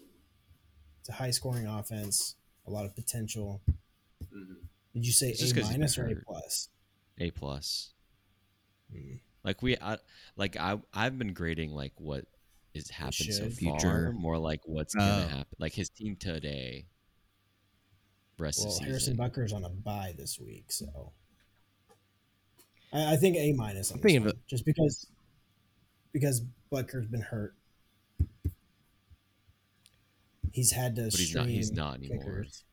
It's a high scoring offense, a lot of potential. hmm Did you say It's just A 'cause he's been minus or A plus? A plus. Hmm. Like we, I, like I, I've been grading like what is happened so should. far, Future. more like what's gonna Oh. happen. Like his team today. Rest Well, of the Harrison Butker's on a bye this week, so I, I think A minus. I'm thinking of it. just because because Butker's been hurt. He's had to But he's stream not- he's not anymore. kickers.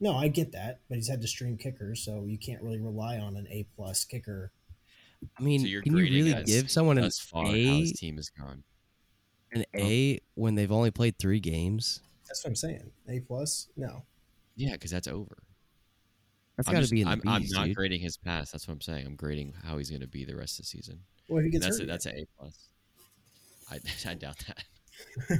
No, I get that, but he's had to stream kickers, so you can't really rely on an A plus kicker. I mean, So you're can you really as- give someone an far how A, his team has gone. an A when they've only played three games? That's what I'm saying. A plus? No. Yeah, because that's over. That's I'm got to be in I'm, I'm not dude. grading his pass. That's what I'm saying. I'm grading how he's going to be the rest of the season. Well, if he gets That's hurt, a, that's an A plus. I, I doubt that.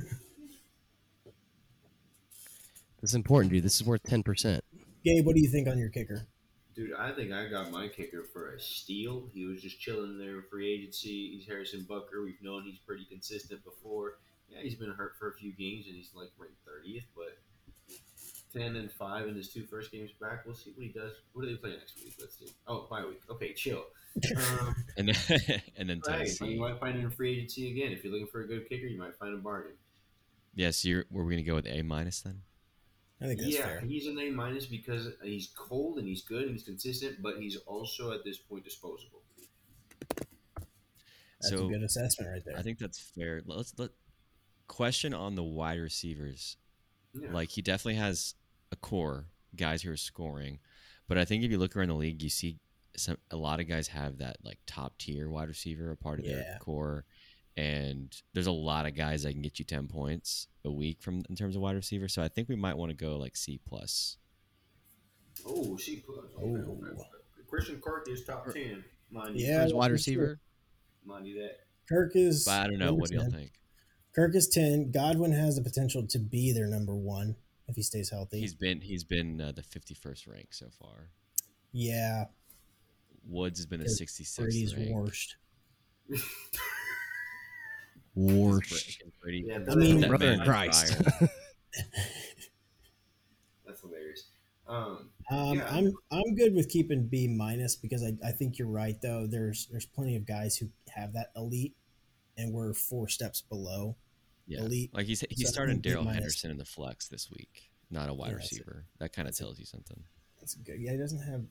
this is important, dude. This is worth 10%. Gabe, what do you think on your kicker? Dude, I think I got my kicker for a steal. He was just chilling there in free agency. He's Harrison Butker. We've known he's pretty consistent before. Yeah, he's been hurt for a few games and he's like ranked 30th, but 10 and 5 in his two first games back. We'll see what he does. What do they play next week? Let's see. Oh, bye week. Okay, chill. Um, And then, and then right. Tennessee. You might find him in free agency again. If you're looking for a good kicker, you might find a bargain. Yes, you're. Were we going to go with A minus then? I think that's yeah, fair. he's an A minus because he's cold and he's good and he's consistent, but he's also at this point disposable. That's so a good assessment right there. I think that's fair. Let's let question on the wide receivers. Yeah. Like he definitely has a core guys who are scoring, but I think if you look around the league, you see some a lot of guys have that like top tier wide receiver a part of Yeah. their core, and there's a lot of guys that can get you ten points a week from in terms of wide receiver. So I think we might want to go like C plus. oh, C plus. Okay, Oh. okay, okay. Christian Kirk is top ten. Mind you, Yeah, First wide receiver. mind you that. Kirk is. But I don't know. What do y'all 10. think? Kirk is ten. Godwin has the potential to be their number one if he stays healthy. He's been he's been uh, the 51st rank so far. yeah, Woods has been a Because 66th Brady's rank. worst. Worst. Brady- Yeah, I mean- Brother in Christ. That's hilarious. Um, Um, Yeah. I'm I'm good with keeping B minus because I, I think you're right though. There's there's plenty of guys who have that elite, and we're four steps below Yeah. elite. Like he's So he's I starting Darrell. Henderson in the flex this week, not a wide Yeah, that's it. receiver. That kind of That's it. tells you something. That's good. Yeah, he doesn't have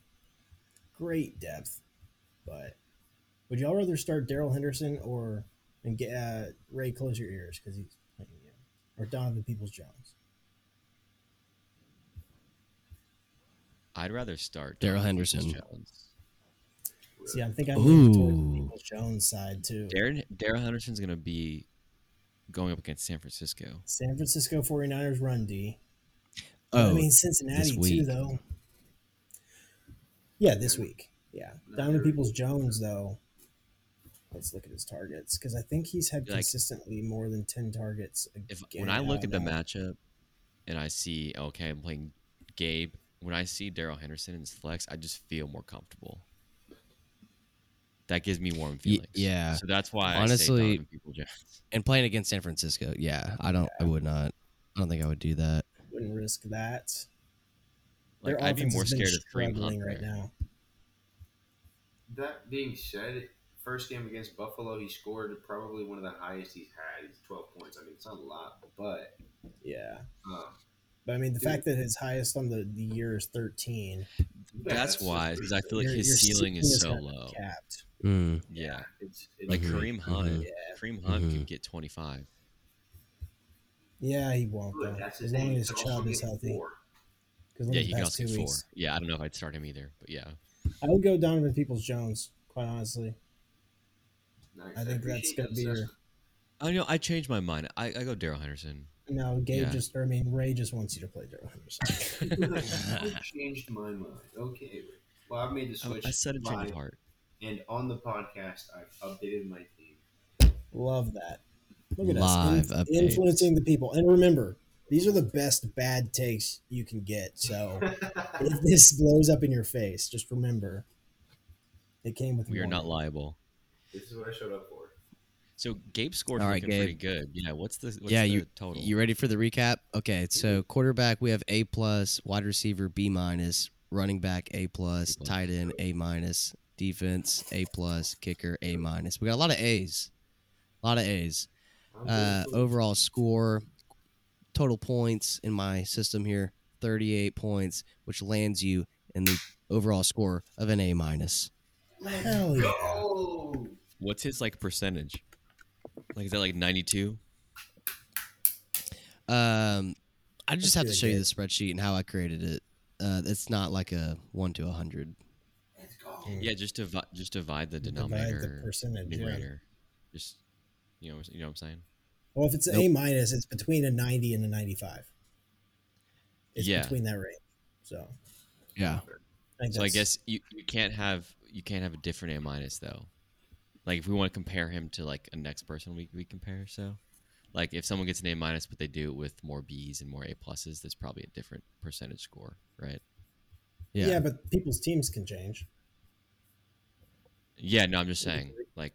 great depth, but would y'all rather start Darrell Henderson or and get uh, Ray close your ears because he's playing you, or Donovan Peoples Jones? I'd rather start Darrell Henderson. Peoples-Jones. See, I'm thinking I'm leaning towards the Peoples Jones side too. Darren Darrell Henderson's gonna be going up against San Francisco. San Francisco 49ers run D. Oh, I mean Cincinnati too, though. Yeah, this week. Yeah, Not Donovan Peoples Jones though. Let's look at his targets because I think he's had Like- consistently more than ten targets. If again. when I look don't at the matchup and I see okay, I'm playing Gabe. When I see Darrell Henderson in his flex, I just feel more comfortable. That gives me warm feelings. yeah. So that's why Honestly- I say Donovan and playing against San Francisco. Yeah, I don't. I would not. I don't think I would do that. wouldn't risk that. Like Their I'd be more scared of Kareem Hunt right there. now. that being said, first game against Buffalo, he scored probably one of the highest he's had. He's 12 points. I mean, it's not a lot, but Yeah, um, but I mean the Dude. fact that his highest on the, the year is thirteen. yeah, That's why, because I feel like your- his your ceiling is so low. Capped. Mm. Yeah, It's, it's like Mhm, Kareem Hunt. mhm. Yeah, Kareem Hunt Mhm. could get 25. yeah, he won't though. As his long name. as He can also Chubb is healthy. Yeah, he the can also two get four. weeks, Yeah, I don't know if I'd start him either, but yeah. I would go Donovan Peoples Jones. Quite honestly, Nice. I think that's gonna be your- assessment. I know I changed my mind. I, I go Darrell Henderson. no. Gabe Yeah. just. I mean Ray just wants you to play Darrell Henderson. I changed my mind. Okay. Well, I've made the switch. I said a change live, of heart. And on the podcast, I've updated my team. Love that. Look at Live us updates. in- influencing the people. And remember, these are the best bad takes you can get. So if this blows up in your face, just remember it came with We are not liable. this is what I showed up for. So Gabe scored All right, looking pretty good. Yeah, what's the what's yeah, the you total? you ready for the recap? Okay, so quarterback we have A plus, wide receiver B minus, running back A plus. tight end A minus, defense A plus, kicker A minus. We got a lot of A's, a lot of A's. Uh, overall score, total points in my system here, thirty eight points, which lands you in the overall score of an A minus. Hell yeah. What's his like percentage? Like is that like 92? Um, I just Let's have to it, show you the spreadsheet and how I created it. Uh, it's not like a one to a hundred. Yeah, just divide just divide the Divide the denominator percentage, yeah. Just you know you know what I'm saying? Well, if it's an A minus, it's between a 90 and a 95. It's Yeah. between that range. So, Yeah. I So I guess you, you can't have you can't have a different A minus though. Like if we want to compare him to like a next person we we compare, so like if someone gets an A minus but they do it with more B's and more A pluses, that's probably a different percentage score, right? Yeah. yeah, but people's teams can change. Yeah, no, I'm just saying. Like,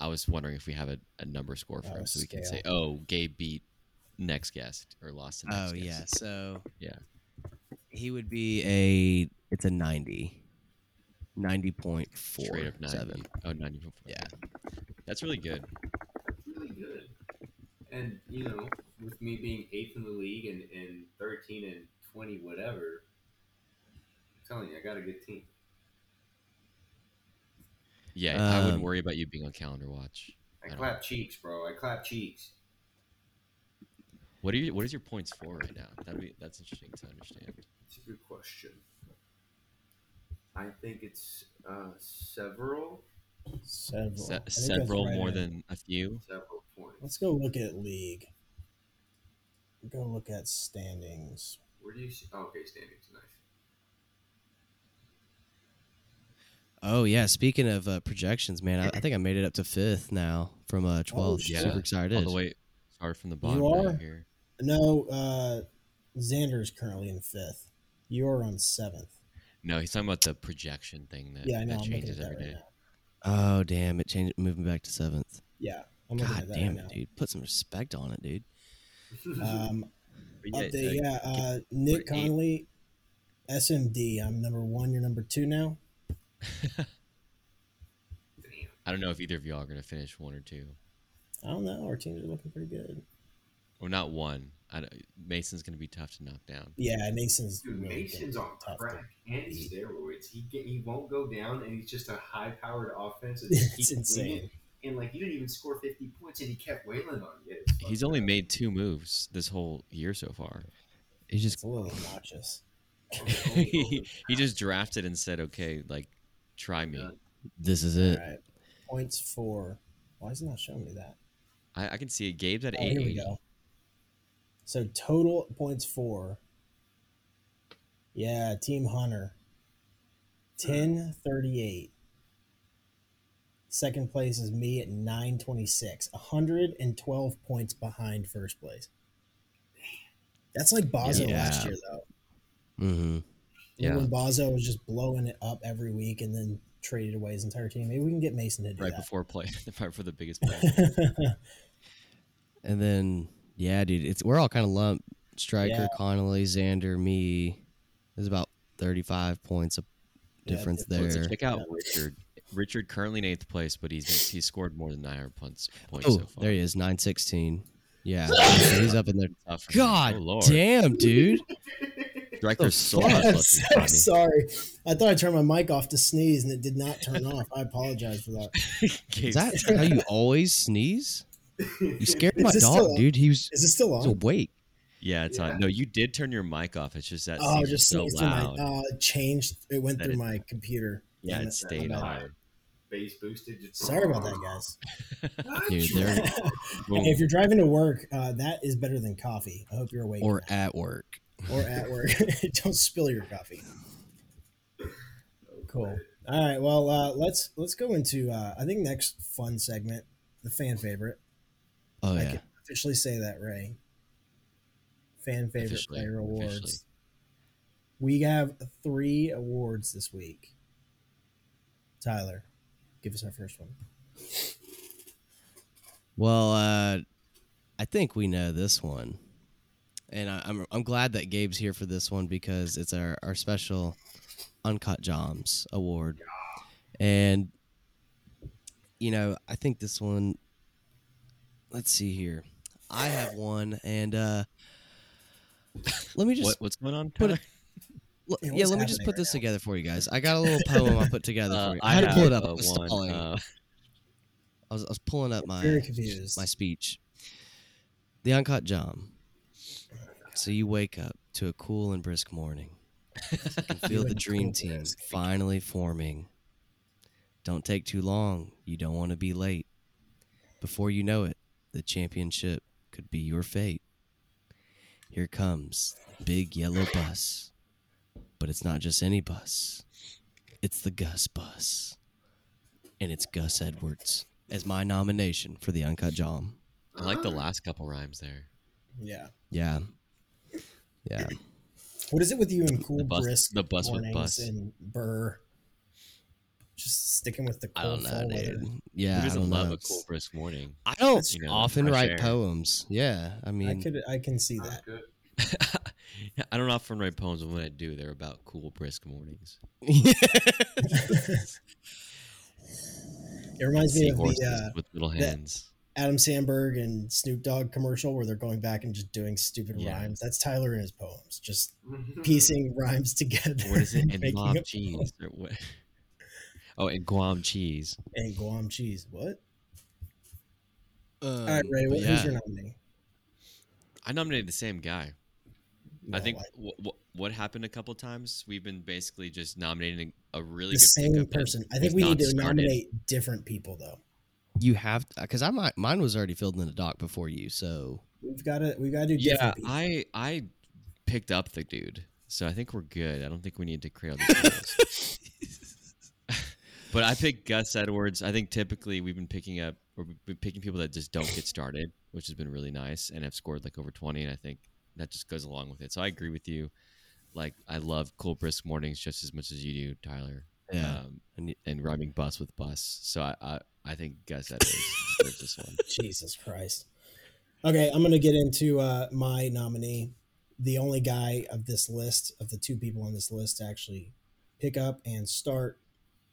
I was wondering if we have a, a number score for Oh, him, so we can scale. say, "Oh, Gabe beat next guest or lost to next Oh guest." yeah. So Yeah. he would be a. It's a ninety. Ninety point four straight up 90. seven. Oh, 90. Yeah. that's really good. really good. And you know, with me being eighth in the league and, and thirteen and twenty whatever. I'm telling you, I got a good team. Yeah, I wouldn't Um, worry about you being on calendar watch. I I don't- clap cheeks, bro. I clap cheeks. What are you? What is your points for right now? That'd be that's interesting to understand. It's a good question. I think it's uh, several, Several. Se- I think that's several right more in. than a few. several points. Let's go look at league. Go look at standings. Where do you see? Oh, okay, standings, nice. Oh yeah, speaking of uh, projections, man, I, I think I made it up to fifth now from uh, 12th. shit. Super excited. All the way. Start from the bottom You right are? here. No, uh, Xander's currently in fifth. You're on seventh. No, he's talking about the projection thing that, Yeah, know. that changes at that every right day. now. Oh damn, it changed, moved me back to seventh. Yeah, I'm God at that damn right it, dude. Put some respect on it, dude. Um, But update, yeah. Uh, Nick we're eight. Connolly, SMD. I'm number one. You're number two now. Damn. I don't know if either of y'all are gonna finish one or two. I don't know. Our teams are looking pretty good. Or not one. I don't- Mason's gonna be tough to knock down. Yeah, Mason's Dude, really Mason's on Tough crack and steroids. He get, he won't go down, and he's just a high-powered offense. And It's keeps winning. insane. And like, he didn't even score fifty points, and he kept wailing on you. He's only up. made two moves this whole year so far. He's just It's a little obnoxious. he, he just drafted and said, "Okay, like, try me." Yeah. this is it. right. Points for. Why is it not showing me that? I, I can see it. Gabe's at Oh, here we go. So total points for. Yeah, Team Hunter. 1038. Second place is me at 926. 112 points behind first place. That's like Bazo Yeah. last year, though. Mm-hmm. Yeah. When Bazo was just blowing it up every week and then traded away his entire team. Maybe we can get Mason to do right that. before play, right for the biggest play. And then yeah, dude, it's we're all kind of lumped. Striker, Yeah. Connolly, Xander, me. There's about 35 points of difference difference. there. Check out Yeah. Richard. Richard currently in eighth place, but he's he's scored more than 900 points. points Oh, so far. there he is, 916. Yeah, so he's up in there. Tough for him. God oh, Lord. damn, dude. Striker's so fuck? much I'm looking so funny. sorry. I thought I turned my mic off to sneeze and it did not turn off. I apologize for that. Is that how you always sneeze? You scared my dog, dude. He was, Is it still he was on? awake. Yeah, it's Yeah. on. No, you did turn your mic off. It's just that Oh, seems just so sneezed through my. loud. Uh, changed. It went That through it- my computer. yeah, Damn it it. stayed I'm on. Bass boosted. Just Sorry about that, guys. Dude, they're Boom. Hey, if you're driving to work, uh, that is better than coffee. I hope you're awake. or now. at work. Or at work. Don't spill your coffee. Cool. All right. Well, uh, let's let's go into uh, I think next fun segment, the fan favorite. Oh I yeah. can officially say that, Ray. Fan favorite Officially, player awards. officially. We have three awards this week. Tyler, give us our first one. Well, uh, I think we know this one, and I, I'm I'm glad that Gabe's here for this one because it's our our special Uncut Gems award, and you know I think this one. Let's see here. I have one, and uh, let me just What, what's going on? put Tyler? it- Yeah, yeah, let me just put right this now? together for you guys. I got a little poem I put together Uh, for you. I had to pull it up. I was one, stalling. uh, I was, I was pulling up my my speech. The uncut gem. So you wake up to a cool and brisk morning. You can feel the dream cool team brisk. finally forming. Don't take too long. You don't want to be late. Before you know it, the championship could be your fate. Here comes the big yellow bus. But it's not just any bus. It's the Gus bus. And it's Gus Edwards as my nomination for the Uncut Gem. I like the last couple rhymes there. yeah. Yeah. Yeah. What is it with you and cool The bus- brisk the bus with mornings bus. and Burr? Just sticking with the I don't know, fall weather. dude. Yeah, Who I don't love know. a cool brisk morning? I don't you know, often write air. poems. Yeah, I I mean, could I can see that. I don't often write poems, but when I do, they're about cool brisk mornings. It reminds me of the uh, with little the- hands. Adam Sandberg and Snoop Dogg commercial where they're going back and just doing stupid Yeah. rhymes. That's Tyler in his poems, just piecing rhymes together. What is it? and And making cheese. Or what? Oh, and Guam cheese. and Guam cheese. What? Um, All right, Ray. What, yeah, Who's your nominee? I nominated the same guy. I think like, wh- wh- what happened a couple times, we've been basically just nominating a really the good same person. I think we need to started. nominate different people though. You have because I might mine was already filled in the doc before you, so We've got to. We got to do Yeah. I I picked up the dude, so I think we're good. I don't think we need to create all these rules. but I picked Gus Edwards. I think typically we've been picking up or we've been picking people that just don't get started, which has been really nice and have scored like over twenty. And I think that just goes along with it. So I agree with you. Like I love cool brisk mornings just as much as you do, Tyler. yeah. Um, And and rhyming bus with bus. So I I, I think Gus Edwards deserves this one. Jesus Christ. Okay, I'm gonna get into uh, my nominee. The only guy of this list, of the two people on this list, to actually pick up and start,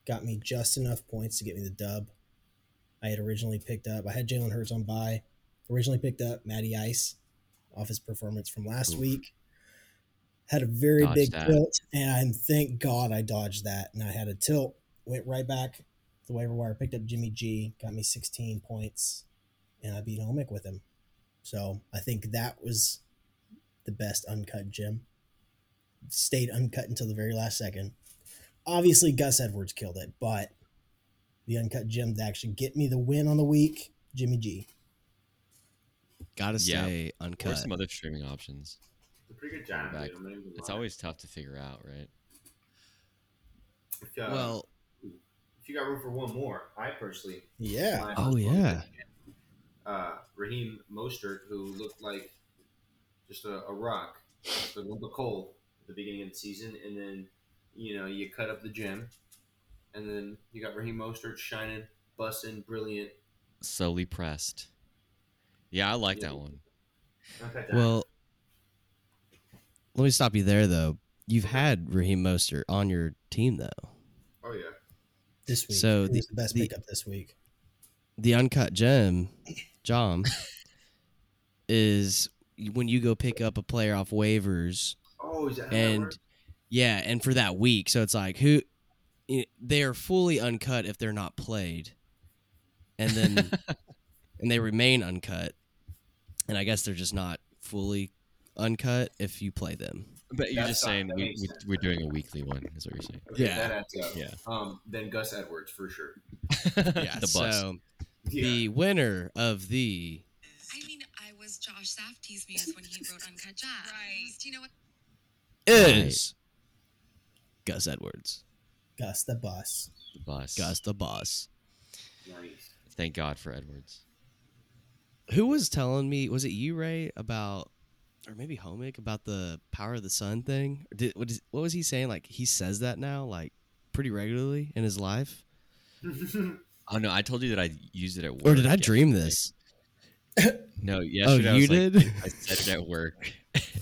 got me just enough points to get me the dub. I had originally picked up. I had Jalen Hurts on by. Originally picked up Matty Ice off his performance from last Oof. week. Had a very big that. tilt, and thank God I dodged that. And I had a tilt, went right back the waiver wire, picked up Jimmy G, got me 16 points, and I beat Homick with him. So I think that was the best uncut gem. Stayed uncut until the very last second. Obviously, Gus Edwards killed it, but the uncut gem to actually get me the win on the week, Jimmy G. gotta Yeah. stay Or uncut. some other streaming options. It's a pretty good job, dude. I'm not even gonna It's always tough to figure out, right? If, uh, well, if you got room for one more, I personally Yeah. Oh, yeah. Uh, Raheem Mostert, who looked like just a, a rock, just a lump of coal at the beginning of the season, and then you know you cut up the gym, and then you got Raheem Mostert shining, busting, brilliant. Slowly pressed. Yeah, I like Yeah. that one. Not that well, let me stop you there though. You've had Raheem Mostert on your team though. Yeah, This week. So Who the- the best the- pickup this week? The uncut gem, John, is when you go pick up a player off waivers oh is that how that and works? yeah, and for that week, so it's like who they are fully uncut if they're not played, and then and they remain uncut, and I guess they're just not fully uncut if you play them. But you're just saying we, we, we're doing a weekly one, is what you're saying. Okay, Yeah. that adds up. Yeah. Um, then Gus Edwards for sure. Yeah, the bus. so Yeah. the winner of the I mean, I was Josh Safdie's muse when he wrote Uncut Gems. Right. Do you know what? is Gus Edwards, Gus the bus. the bus. Gus the boss. nice. Thank God for Edwards. Who was telling me? Was it you, Ray, about, or maybe Homick about the power of the sun thing? Did what, is, what was he saying? Like he says that now, like pretty regularly in his life. Oh no, I told you that I used it at work. Or did I dream yesterday. this? No, yesterday oh, I you like- did? I said it at work,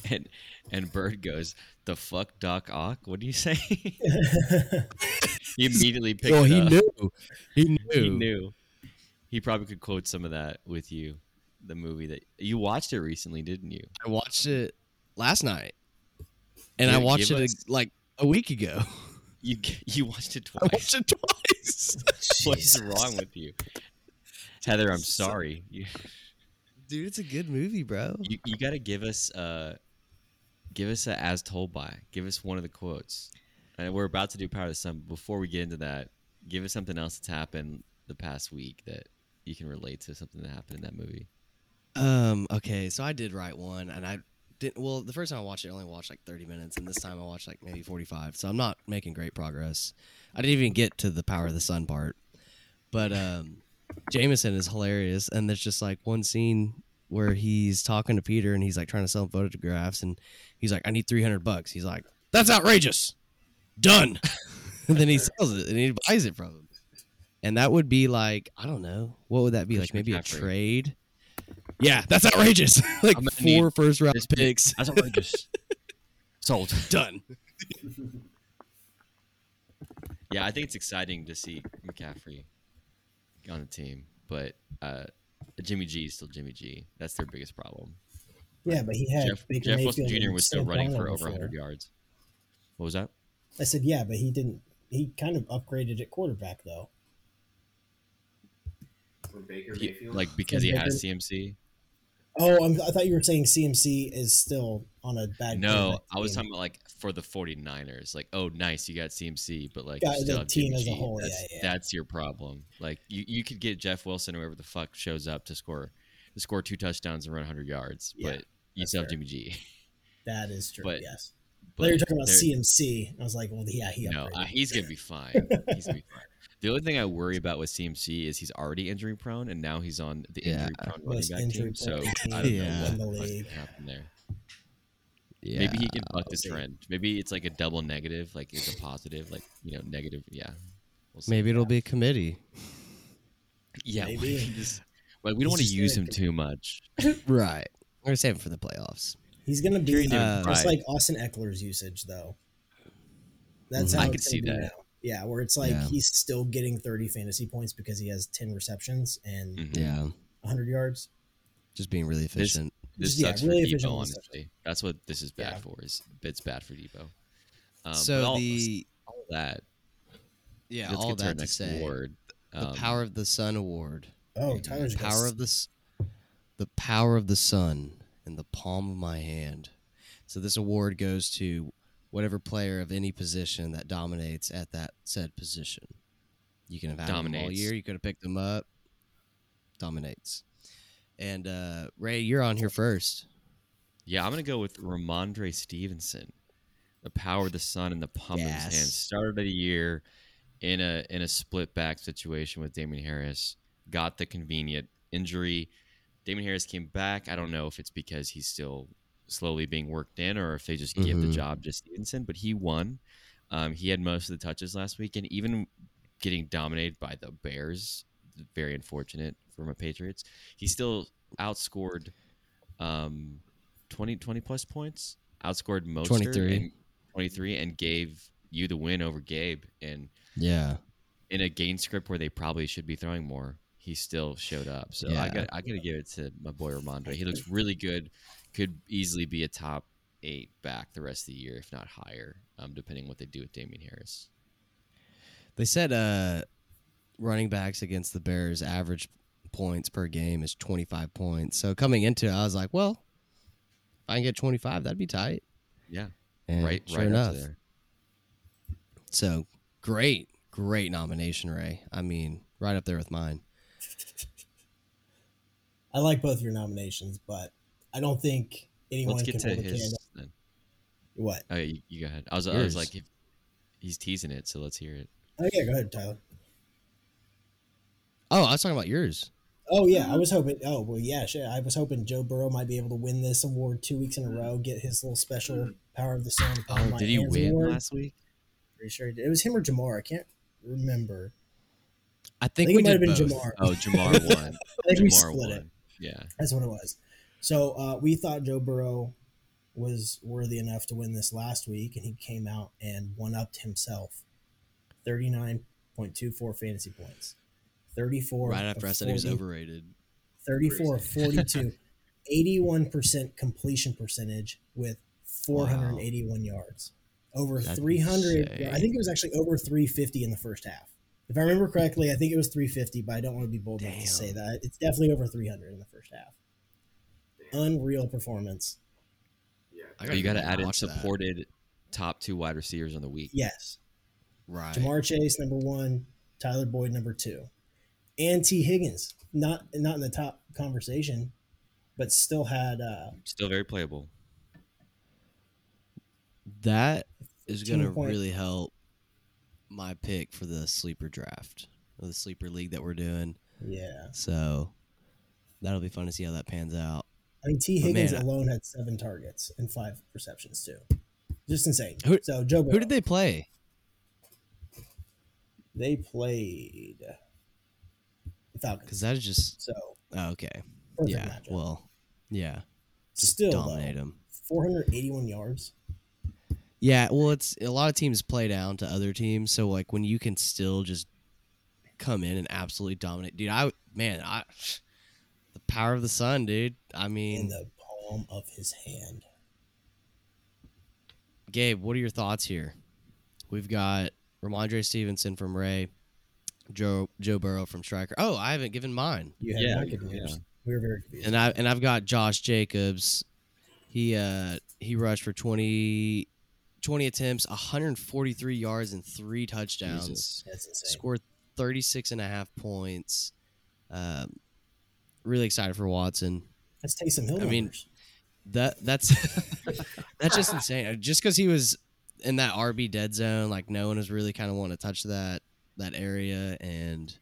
and and Bird goes, "The fuck, Doc Ock? What do you say?" he immediately picked. Well, it he up. knew. He knew. He knew. He probably could quote some of that with you. The movie that you watched it recently, didn't you? I watched it last night, and Yeah, I watched it us- like a week ago. You you watched it I twice. watched it twice. What's wrong with you, Heather? I'm sorry. You Dude, it's a good movie, bro. you, you got to give us uh give us a as told by. Give us one of the quotes. And we're about to do Power of the Sun. Before we get into that, give us something else that's happened the past week that you can relate to something that happened in that movie. Um. Okay. So I did write one, and I didn't. Well, the first time I watched it, I only watched like thirty minutes, and this time I watched like maybe forty-five. So I'm not making great progress. I didn't even get to the power of the sun part. But um, Jameson is hilarious, and there's just like one scene where he's talking to Peter, and he's like trying to sell him photographs, and he's like, "I need three hundred bucks." He's like, "That's outrageous." Done. and then he sells it, and he buys it from him. And that would be like, I don't know, what would that be? Chris like maybe a trade. Yeah, that's outrageous. like I'm gonna four need first round this picks. That's outrageous. Sold. Done. Yeah, I think it's exciting to see McCaffrey on the team, but uh, Jimmy G is still Jimmy G. That's their biggest problem. Yeah, but he had Jeff, Baker Jeff Wilson Mayfield Jr. was still running for Darnold over before. 100 yards. What was that? I said, yeah, but he didn't. He kind of upgraded at quarterback though. For Baker He- like because he Baker- has CMC. Oh, I'm, I thought you were saying CMC is still on a bad. No, I was talking about like for the 49ers. Like, oh, nice, you got CMC, but like Got the team as a whole, That's, yeah, yeah. that's your problem. Like, you, you could get Jeff Wilson or whoever the fuck shows up to score to score two touchdowns and run 100 yards, Yeah, but you still have. Jimmy G. That is true. but- yes. But But you're talking about CMC. I was like, well, yeah, he No, uh, he's gonna be fine. He's gonna be fine. The only thing I worry about with CMC is he's already injury prone, and now he's on the Yeah. injury prone running Most back team. So I don't Yeah. know in the what the fuck's happen there. Yeah. Maybe he can buck this we'll trend. Maybe it's like a double negative, like it's a positive, like you know, negative. Yeah, we'll. Maybe it'll be a committee. Yeah, Maybe. we just like we don't want to use gonna him too much. Right. We're gonna save it for the playoffs. He's gonna be Carry him, just right. like Austin Ekeler's usage, though. That's Mhm. how I it's could see that. now. Yeah, where it's like Yeah. he's still getting 30 fantasy points because he has 10 receptions and Mhm. Yeah. 100 yards. Just being really efficient. This Just, yeah, sucks really for efficient Deebo, with stuff. honestly. That's what this is bad Yeah. for. Is it's bad for Deebo. Um, so all, the all that. yeah, let's all get to that to say, award. the Um, Power of the Sun award. Oh, Tyler's the power of the the power of the sun in the palm of my hand. So this award goes to whatever player of any position that dominates at that said position. You can have had them all year. You could have picked them up. Dominates. And uh, Ray, you're on here first. Yeah, I'm gonna go with Rhamondre Stevenson. The power of the sun and the palm of his hand. Yes. Started the year in a in a split back situation with Damien Harris. Got the convenient injury. Damien Harris came back. I don't know if it's because he's still slowly being worked in or if they just give the Mhm. job to Stevenson, but he won. Um, he had most of the touches last week, and even getting dominated by the Bears, very unfortunate for my Patriots. He still outscored um, 20, 20 plus points, outscored most 23. and 23 and gave you the win over Gabe. And Yeah. in a game script where they probably should be throwing more, he still showed up. So I Yeah. got I got to give it to my boy Rhamondre. He looks really good. Could easily be a top eight back the rest of the year, if not higher, um, depending what they do with Damien Harris. They said uh, running backs against the Bears average points per game is 25 points. So coming into it, I was like, well, if I can get 25, that'd be tight. Yeah, And right, sure right enough. there. So great, great nomination, Ray. I mean, right up there with mine. I like both your nominations, but I don't think anyone Let's can get to his. Then. What? Oh, you, you go ahead. I was I was like, if, he's teasing it, so let's hear it. Oh yeah, go ahead, Tyler. Oh, I was talking about yours. Oh yeah, I was hoping. Oh well, yeah, shit. I was hoping Joe Burrow might be able to win this award two weeks in a row, get his little special Power of the Sun. Oh, did he win award. last week? Pretty sure he did. it was him or Ja'Marr. I can't remember. I I think, think, we it might have been both. Ja'Marr. Oh, Ja'Marr won. I think we Ja'Marr split won. it. Yeah. That's what it was. So uh, we thought Joe Burrow was worthy enough to win this last week, and he came out and one upped himself. Thirty nine point two four fantasy points. Thirty four. Right after I said he was overrated. 34 of 42 81% completion percentage with 481 yards over That's 300 insane. i think it was actually over 350 in the first half if i remember correctly i think it was 350 but i don't want to be bold enough to say that it's definitely over 300 in the first half unreal performance Yeah. I you got to gotta add in watch that. supported top two wide receivers on the week. yes Right. ja'marr chase number one tyler boyd number two and t higgins not not in the top conversation but still had uh Still very playable. That is going to really help my pick for the sleeper draft, the sleeper league that we're doing. yeah So that'll be fun to see how that pans out. I mean, T. Higgins man, I- alone had seven targets and five receptions too. Just insane. Who- so Joe, Who did they play? They played the Falcons. Because that is just So oh, okay. yeah. matchup. Well, yeah. Just Still, dominate though, them. 481 yards. Yeah. Well, it's a lot of teams play down to other teams, so like when you can still just come in and absolutely dominate, dude. I man, I the power of the sun, dude. I mean, in the palm of his hand. Gabe, what are your thoughts here? We've got Rhamondre Stevenson from Ray, Joe Joe Burrow from Striker. Oh, I haven't given mine. You had Yeah, not given yours. We were very confused. and I and I've got Josh Jacobs. He uh he rushed for 20, 20 attempts, 143 yards and three touchdowns. Jesus. That's insane. Scored 36 and a half points. Um really excited for Watson. Let's take some Hill I mean. That that's that's just insane. Just cuz he was in that RB dead zone, like no one was really kind of wanting to touch that that area and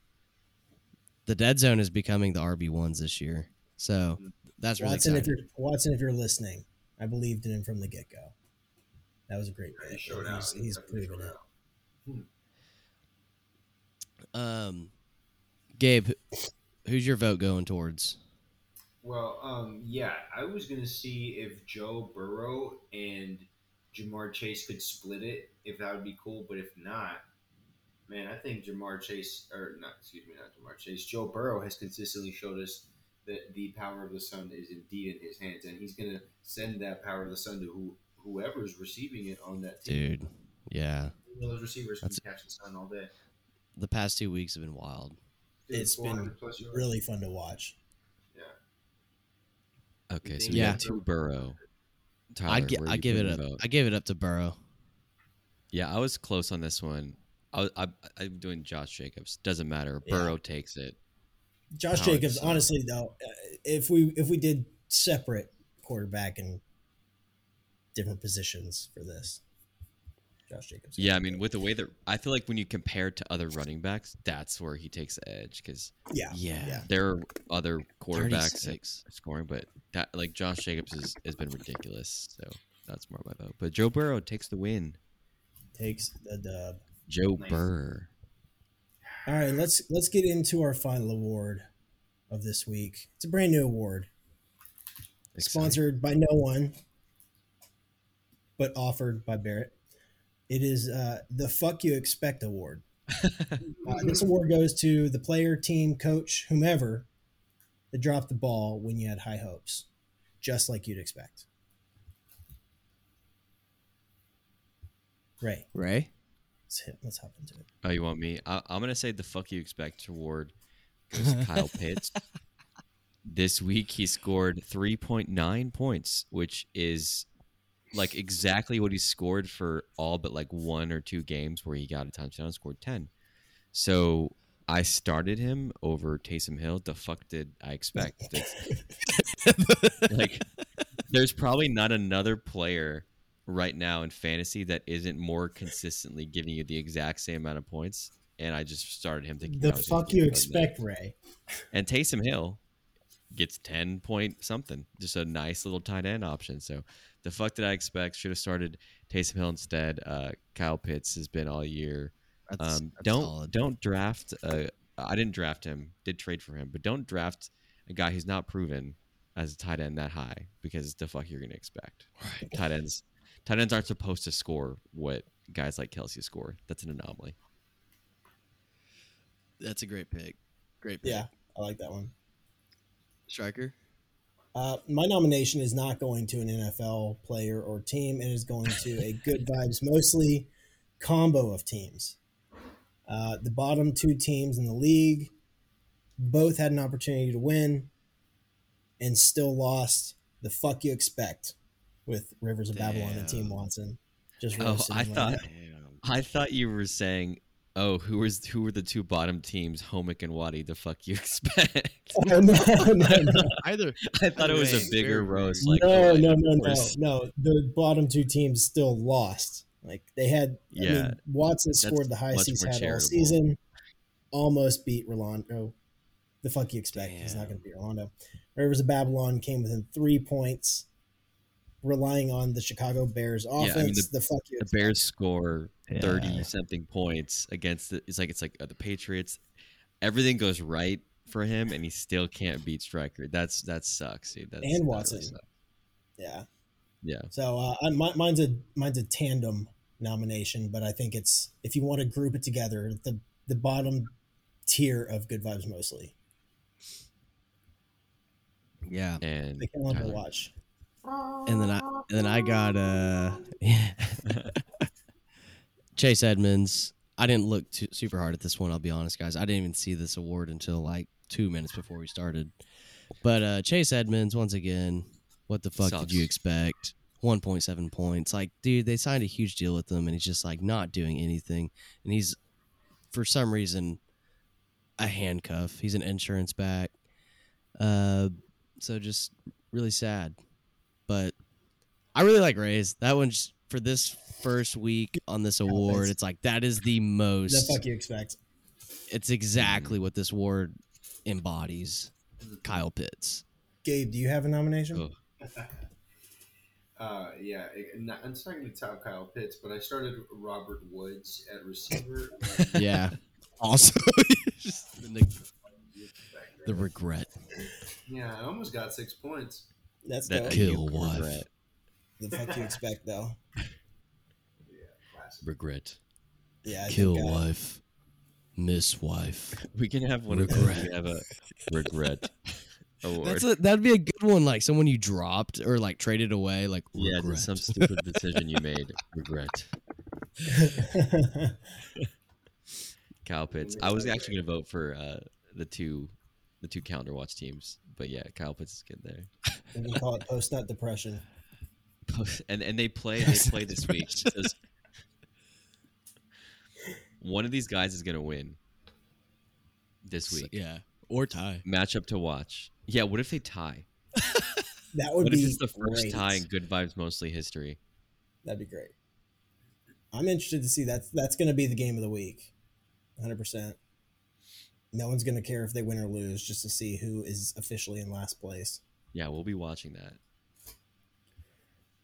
the dead zone is becoming the RB ones this year. So that's really Watson, if exciting. you're Watson, if you're listening, I believed in him from the get go. That was a great He pick. showed and. He's, He he's definitely proven it. out. Um, Gabe, who's your vote going towards? Well, um, yeah, I was gonna see if Joe Burrow and Ja'Marr Chase could split it, if that would be cool. But if not, man, I think Ja'Marr Chase, or not, excuse me, not Ja'Marr Chase, Joe Burrow has consistently showed us that the power of the sun is indeed in his hands, and he's gonna send that power of the sun to who whoever's receiving it on that team. Dude, yeah. One of those receivers can catch the sun all day. The past two weeks have been wild. Dude, It's been 400 plus yards. Really fun to watch. yeah. Okay, so Yeah. got two Burrow. Tyler, I gi- where I give it put up. vote? I give it up to Burrow. Yeah, I was close on this one. I, I, I'm doing Josh Jacobs. Doesn't matter. Yeah. Burrow takes it. Josh Jacobs, honestly though, uh, if we if we did separate quarterback and different positions for this, Josh Jacobs. Yeah, I mean, with the way that I feel like when you compare it to other running backs, that's where he takes the edge because yeah, Yeah. yeah. there are other quarterbacks that 36. are scoring, but that like Josh Jacobs has, has been ridiculous. So that's more my vote. But Joe Burrow takes the win. takes the dub. Joe Nice. Burr. All right, let's let's get into our final award of this week. It's a brand new award, Exciting. sponsored by no one, but offered by Barrett. It is uh, the "Fuck You Expect" award. Uh, this award goes to the player, team, coach, whomever that dropped the ball when you had high hopes, just like you'd expect. Ray, Ray? let's hit. Let's hop into it. Oh, you want me? I, I'm gonna say the fuck you expect award goes to Kyle Pitts. This week he scored 3.9 points, which is like exactly what he scored for all but like one or two games where he got a touchdown and scored 10. So I started him over Taysom Hill. The fuck did I expect? Like there's probably not another player right now in fantasy that isn't more consistently giving you the exact same amount of points. And I just started him thinking The I was gonna fuck you him more than that. expect, Ray? And Taysom Hill gets 10 point something. Just a nice little tight end option. So the fuck did I expect? Should have started Taysom Hill instead. Uh, Kyle Pitts has been all year. That's, Um, that's don't solid. don't draft. Uh, I didn't draft him. Did trade for him, but don't draft a guy who's not proven as a tight end that high because the fuck you're gonna expect. Right. Tight ends, tight ends aren't supposed to score what guys like Kelce score. That's an anomaly. That's a great pick. Great pick. Yeah, I like that one. Striker? Uh, my nomination is not going to an NFL player or team. It is going to a good vibes, mostly combo of teams. Uh, the bottom two teams in the league both had an opportunity to win and still lost. The fuck you expect with Rivers of Babylon and Team Watson. Just Oh, I thought- I thought you were saying, oh, who was who were the two bottom teams, Homick and Wadi? The fuck you expect? Oh, no, no, no. Either I thought it was a bigger very roast. Like no, the- no, no, no, no. The bottom two teams still lost. Like they had. I Yeah, mean, Watson that's scored the highest much he's more had all season. Almost beat Rolando. The fuck you expect? He's not going to beat Rolando. Rivers of Babylon came within three points, relying on the Chicago Bears I mean, offense. the, fuck you. the expect. Bears score Yeah. thirty something points against the. It's like it's like uh, the Patriots. Everything goes right for him, and he still can't beat Striker. That's that sucks, dude. That's, And that really Watson. Yeah. Yeah. So uh, I- mi- mine's a mine's a tandem nomination, but I think it's if you want to group it together, the the bottom tier of good vibes mostly. Yeah. and The calendar Tyler. watch. And then I and then I got uh Chase Edmonds. I didn't look too, super hard at this one. I'll be honest, guys. I didn't even see this award until like two minutes before we started. But uh Chase Edmonds, once again, what the fuck Sucks. did you expect? 1.7 points. Like, dude, they signed a huge deal with him, and he's just like not doing anything. And he's, for some reason, a handcuff. He's an insurance back. Uh, so just really sad. But I really like Rays. That one's for this first week on this award. It's like that is the The most. fuck you expect? It's exactly what this award embodies. Kyle Pitts. Gabe, do you have a nomination? Oh. Uh, yeah, not, I'm not going to tout Kyle Pitts, but I started Robert Woods at receiver. Yeah. also, the, the regret. yeah, I almost got six points. That's That. Kill wife. regret. The fuck you expect though? Yeah, regret. Yeah, I Kill think, uh, wife. Miss wife. We can have one of those. We have a regret award. That's a, that'd be a good one. Like someone you dropped or like traded away. Like yeah, regret. just some stupid decision you made. Regret. Kyle Pitts. I was actually gonna vote for uh, the two, the two calendar watch teams, but yeah, Kyle Pitts is good there. we can call it post nut depression. and and they play they play this week. One of these guys is gonna win this So- week. yeah. Or tie. Matchup to watch. Yeah, what if they tie? That would What if be it's the first great. tie in Good Vibes Mostly history? That'd be great. I'm interested to see that's that's going to be the game of the week, 100. percent No one's going to care if they win or lose, just to see who is officially in last place. Yeah, we'll be watching that.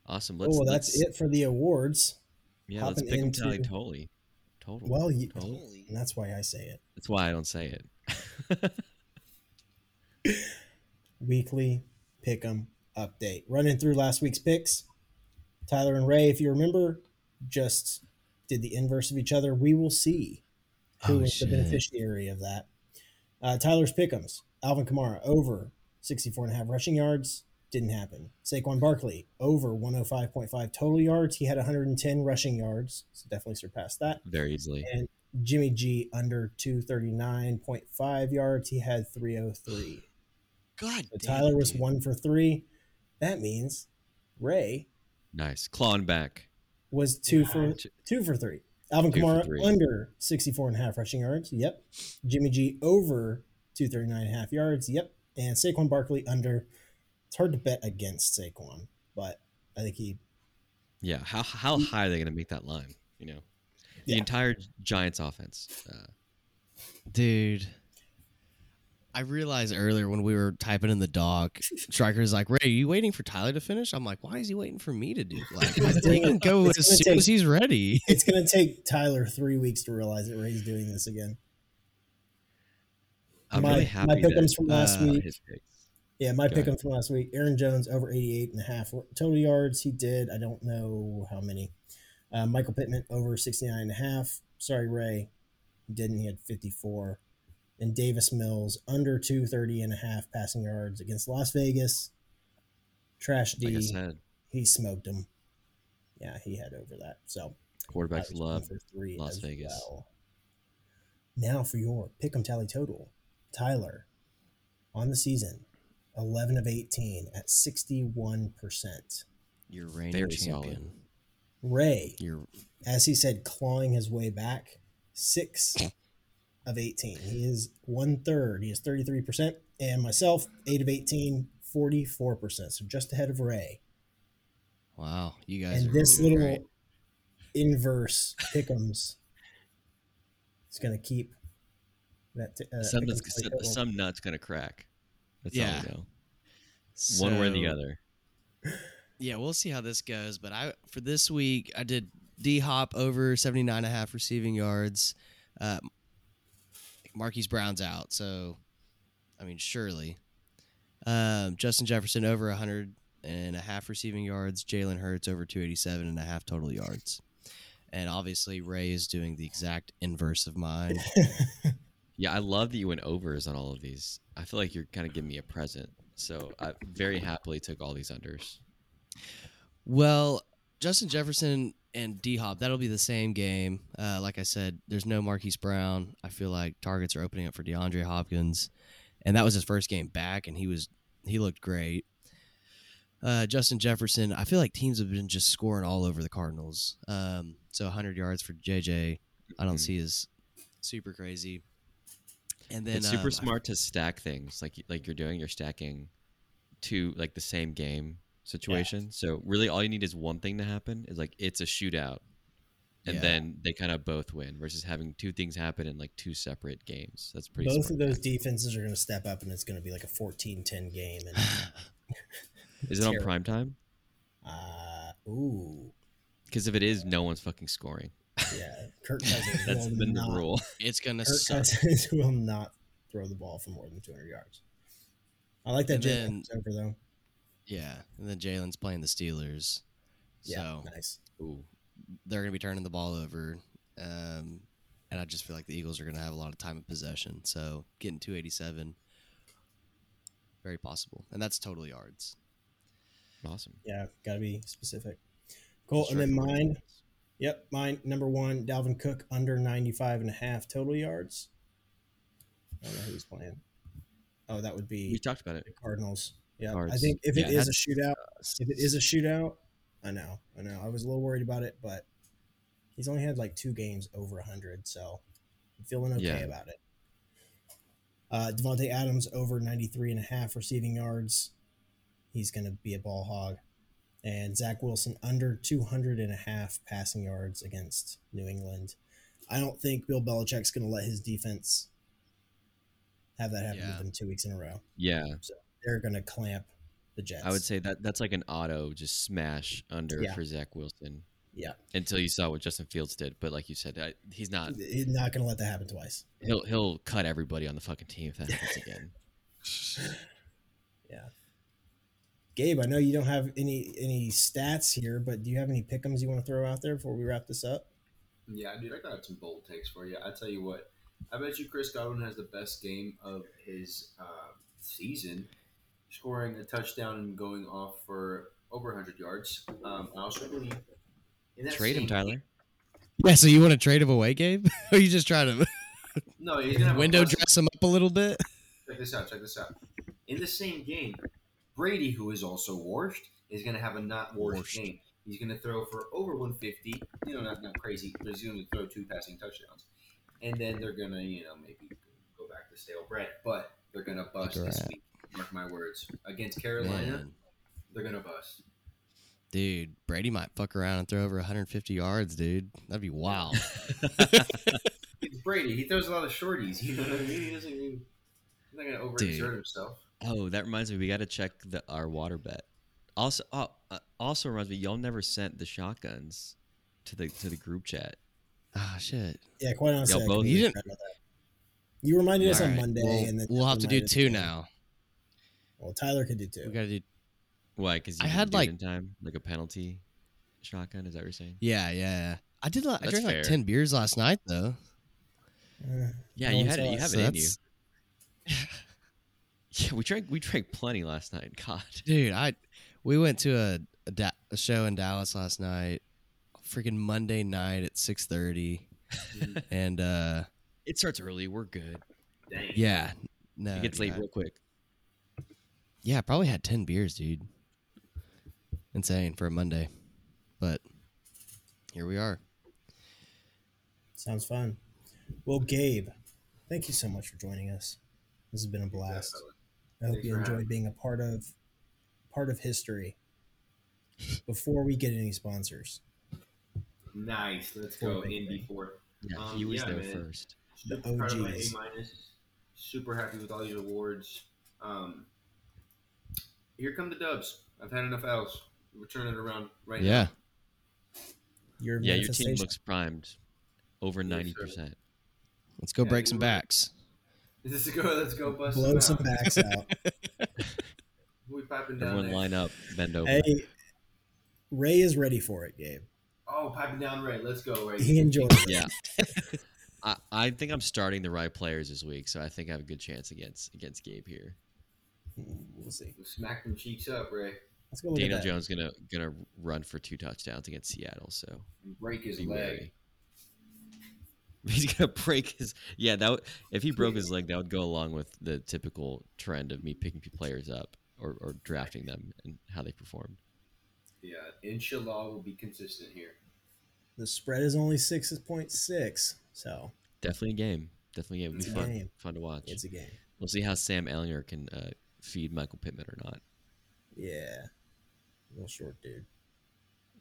Awesome. Let's. oh, well, that's let's- it for the awards. Yeah, let's pick pick 'em into- tally totally. Total. Well, you, Totally. and that's why I say it. That's why I don't say it. Weekly pick'em update. Running through last week's picks. Tyler and Ray, if you remember, just did the inverse of each other. We will see who Oh, was shit. the beneficiary of that. Uh, Tyler's pick'ems. Alvin Kamara over 64 and a half rushing yards. Didn't happen. Saquon Barkley over 105.5 total yards. He had 110 rushing yards, so definitely surpassed that. Very easily. And Jimmy G under 239.5 yards. He had 303. God So Tyler was one for three. That means Ray Nice. Clawing back. was two for Two- two for three. Alvin Two Kamara under 64 and a half rushing yards. Yep. Jimmy G over 239 and a half yards. Yep. And Saquon Barkley under. It's hard to bet against Saquon, but I think he Yeah. How how high are they going to make that line? You know, the Yeah. entire Giants offense. Uh, Dude. I realized earlier when we were typing in the doc, Striker's like, Ray, are you waiting for Tyler to finish? I'm like, why is he waiting for me to do? Like, he can go as soon take- as he's ready. it's going to take Tyler three weeks to realize that Ray's doing this again. I'm My- really my happy pick'ems that from last uh, week. Yeah, my Go pick 'em ahead. from last week. Aaron Jones over 88 and a half total yards. He did. I don't know how many. Uh, Michael Pittman over 69 and a half. Sorry, Ray. He didn't. He had 54. And Davis Mills under 230 and a half passing yards against Las Vegas. Trash D. Like I said, he smoked him. Yeah, he had over that. So quarterbacks love. for three Las Vegas. well. Now for your pick 'em tally total. Tyler on the season, 11 of 18 at 61%. You're reigning Very solid. champion. Ray, You're as he said, clawing his way back, 6 of 18. He is one third. He is 33%. And myself, 8 of 18, 44%. So just ahead of Ray. wow. You guys and are this doing little great. inverse pickums is going to keep that. T- uh, some, pick'em nuts, some, some nuts going to crack. That's Yeah. all we know. One way or the other. Yeah, we'll see how this goes. But I for this week I did D Hop over 79 and a half receiving yards. Uh, Marquise Brown's out, so I mean surely. Um, Justin Jefferson over 100 and a half receiving yards. Jalen Hurts over 287 and a half total yards. And obviously Ray is doing the exact inverse of mine. Yeah, I love that you went overs on all of these. I feel like you're kind of giving me a present. So I very happily took all these unders. Well, Justin Jefferson and D Hop, that'll be the same game. Uh, like I said, there's no Marquise Brown. I feel like targets are opening up for DeAndre Hopkins, and that was his first game back, and he was he looked great. Uh, Justin Jefferson, I feel like teams have been just scoring all over the Cardinals. Um, so 100 yards for JJ, I don't Mhm. see as super crazy. And then it's super um, I- smart to stack things like like you're doing. You're stacking two like the same game situation. So really, all you need is one thing to happen. Is like it's a shootout, and Yeah. then they kind of both win. Versus having two things happen in like two separate games. That's pretty. Both smart of those tactic. defenses are going to step up, and it's going to be like a 14-10 game. And Is it on terrible. prime time? uh, ooh, Because if it is, no one's fucking scoring. yeah, Kirk Cousins That's will been the rule. it's gonna Kirk suck. Cousins will not throw the ball for more than 200 yards. I like that And then- over though. Yeah, and then Jalen's playing the Steelers, Yeah, so nice. Ooh. they're going to be turning the ball over. Um, and I just feel like the Eagles are going to have a lot of time of possession. So getting 287, very possible. And that's total yards. Awesome. Yeah, got to be specific. Cool. Just And then mine, it. yep, mine number one, Dalvin Cook under 95 and a half total yards. I don't know who's playing. Oh, that would be. We talked about it. the Cardinals. Yeah, I think if it Yeah, is a that's- shootout, if it is a shootout, I know, I know. I was a little worried about it, but he's only had like two games over 100, so I'm feeling okay Yeah. about it. Uh, Davante Adams over 93 and a half receiving yards. He's going to be a ball hog. And Zach Wilson under 200 and a half passing yards against New England. I don't think Bill Belichick's going to let his defense have that happen Yeah. to them two weeks in a row. Yeah, They're going to clamp the Jets. I would say that that's like an auto just smash under Yeah. for Zach Wilson. Yeah. Until you saw what Justin Fields did, but like you said, I, he's not. He's not going to let that happen twice. He'll he'll cut everybody on the fucking team if that happens again. Yeah. Gabe, I know you don't have any any stats here, but do you have any pickums you want to throw out there before we wrap this up? Yeah, dude, I got some bold takes for you. I tell you what, I bet you Chris Godwin has the best game of his uh, season, scoring a touchdown and going off for over 100 yards. Um, I also believe in that Trade him, same Tyler. Yeah, so you want to trade him away, Gabe? or you just try to No, he's gonna have window plus- dress him up a little bit? Check this out. Check this out. In the same game, Brady, who is also washed, is going to have a not washed, Washed. game. He's going to throw for over 150. You know, not not crazy, but he's going to throw two passing touchdowns, and then they're going to, you know, maybe go back to stale bread. But they're going to bust this week. Mark my words. Against Carolina, Man, they're going to bust. dude, Brady might fuck around and throw over 150 yards, dude. That'd be wild. It's Brady. He throws a lot of shorties. You know what I mean? He doesn't. He's not going to overexert Dude. himself. Oh, that reminds me. We got to check the our water bet. Also, oh, uh, also reminds me. Y'all never sent the shotguns to the to the group chat. Ah, shit. Yeah, quite honestly, Y'all both- You didn't- forgot about that. You reminded us on Monday, well, and then we'll have to do two again. now. Well, Tyler could do two. We got to do. Why? Because I had, like- in time like a penalty shotgun. Is that what you're saying? Yeah, yeah. yeah. I did. like- I drank fair. like 10 beers last night, though. Uh, Yeah, No you had it. You us, have So it in you. Yeah, we drank we drank plenty last night. God. Dude, I we went to a a, da- a show in Dallas last night. Freaking Monday night at 6:30 and uh It starts early. We're good. Dang. yeah, no. it gets late I- real quick. Yeah, I probably had 10 beers, dude. Insane for a Monday. But here we are. sounds fun. Well, Gabe, thank you so much for joining us. This has been a blast. Definitely. I hope Thanks you for having enjoyed being a part of part of history. Before we get any sponsors, Nice. Let's go. Big Indy thing. four. Yeah, Um, he was yeah, there man. first. The Super proud of my A OGs. Super happy with all these awards. Um, here come the dubs. I've had enough L's. We're turning it around right now. Yeah. your Yeah, your team looks primed. Over ninety sir. percent. Let's go Yeah, break some backs. now. Let's go. Let's go. Bust blow them some backs out. We piping down Everyone next? line up, bend over. hey, Ray is ready for it, Gabe. Oh, piping down Ray. Let's go, Ray. He enjoyed it. Yeah. I, I think I'm starting the right players this week, so I think I have a good chance against against Gabe here. We'll see. Smack them cheeks up, Ray, Let's go Daniel. Jones gonna gonna run for two touchdowns against Seattle. So and break his leg. wary. He's gonna break his yeah. That would, if he broke his leg, that would go along with the typical trend of me picking players up or, or drafting them and how they performed. Yeah, inshallah, will be consistent here. The spread is only six point six, so Definitely a game. Definitely a game. It's be a fun. game. Fun to watch. it's a game. We'll see how Sam Ehlinger can uh, feed Michael Pittman or not. Yeah, little short dude,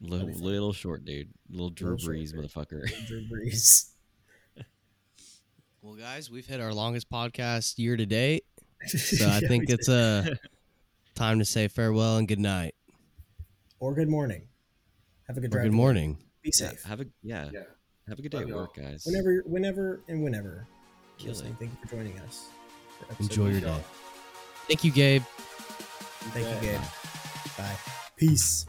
Little, little short dude, little Drew Little Brees dude. motherfucker. Drew Brees. Well, guys, we've hit our longest podcast year to date, so I Yeah, think we it's uh, time to say farewell and good night. or good morning. Have a good Or drive. good to work. morning. Be Yeah, safe. have a yeah, Yeah. Have a good day Love at y'all. work, guys. Whenever, whenever, and whenever. Kill Thank you for joining us. for Enjoy your one. day. Thank you, Gabe. Thank you, Gabe. Bye. Peace.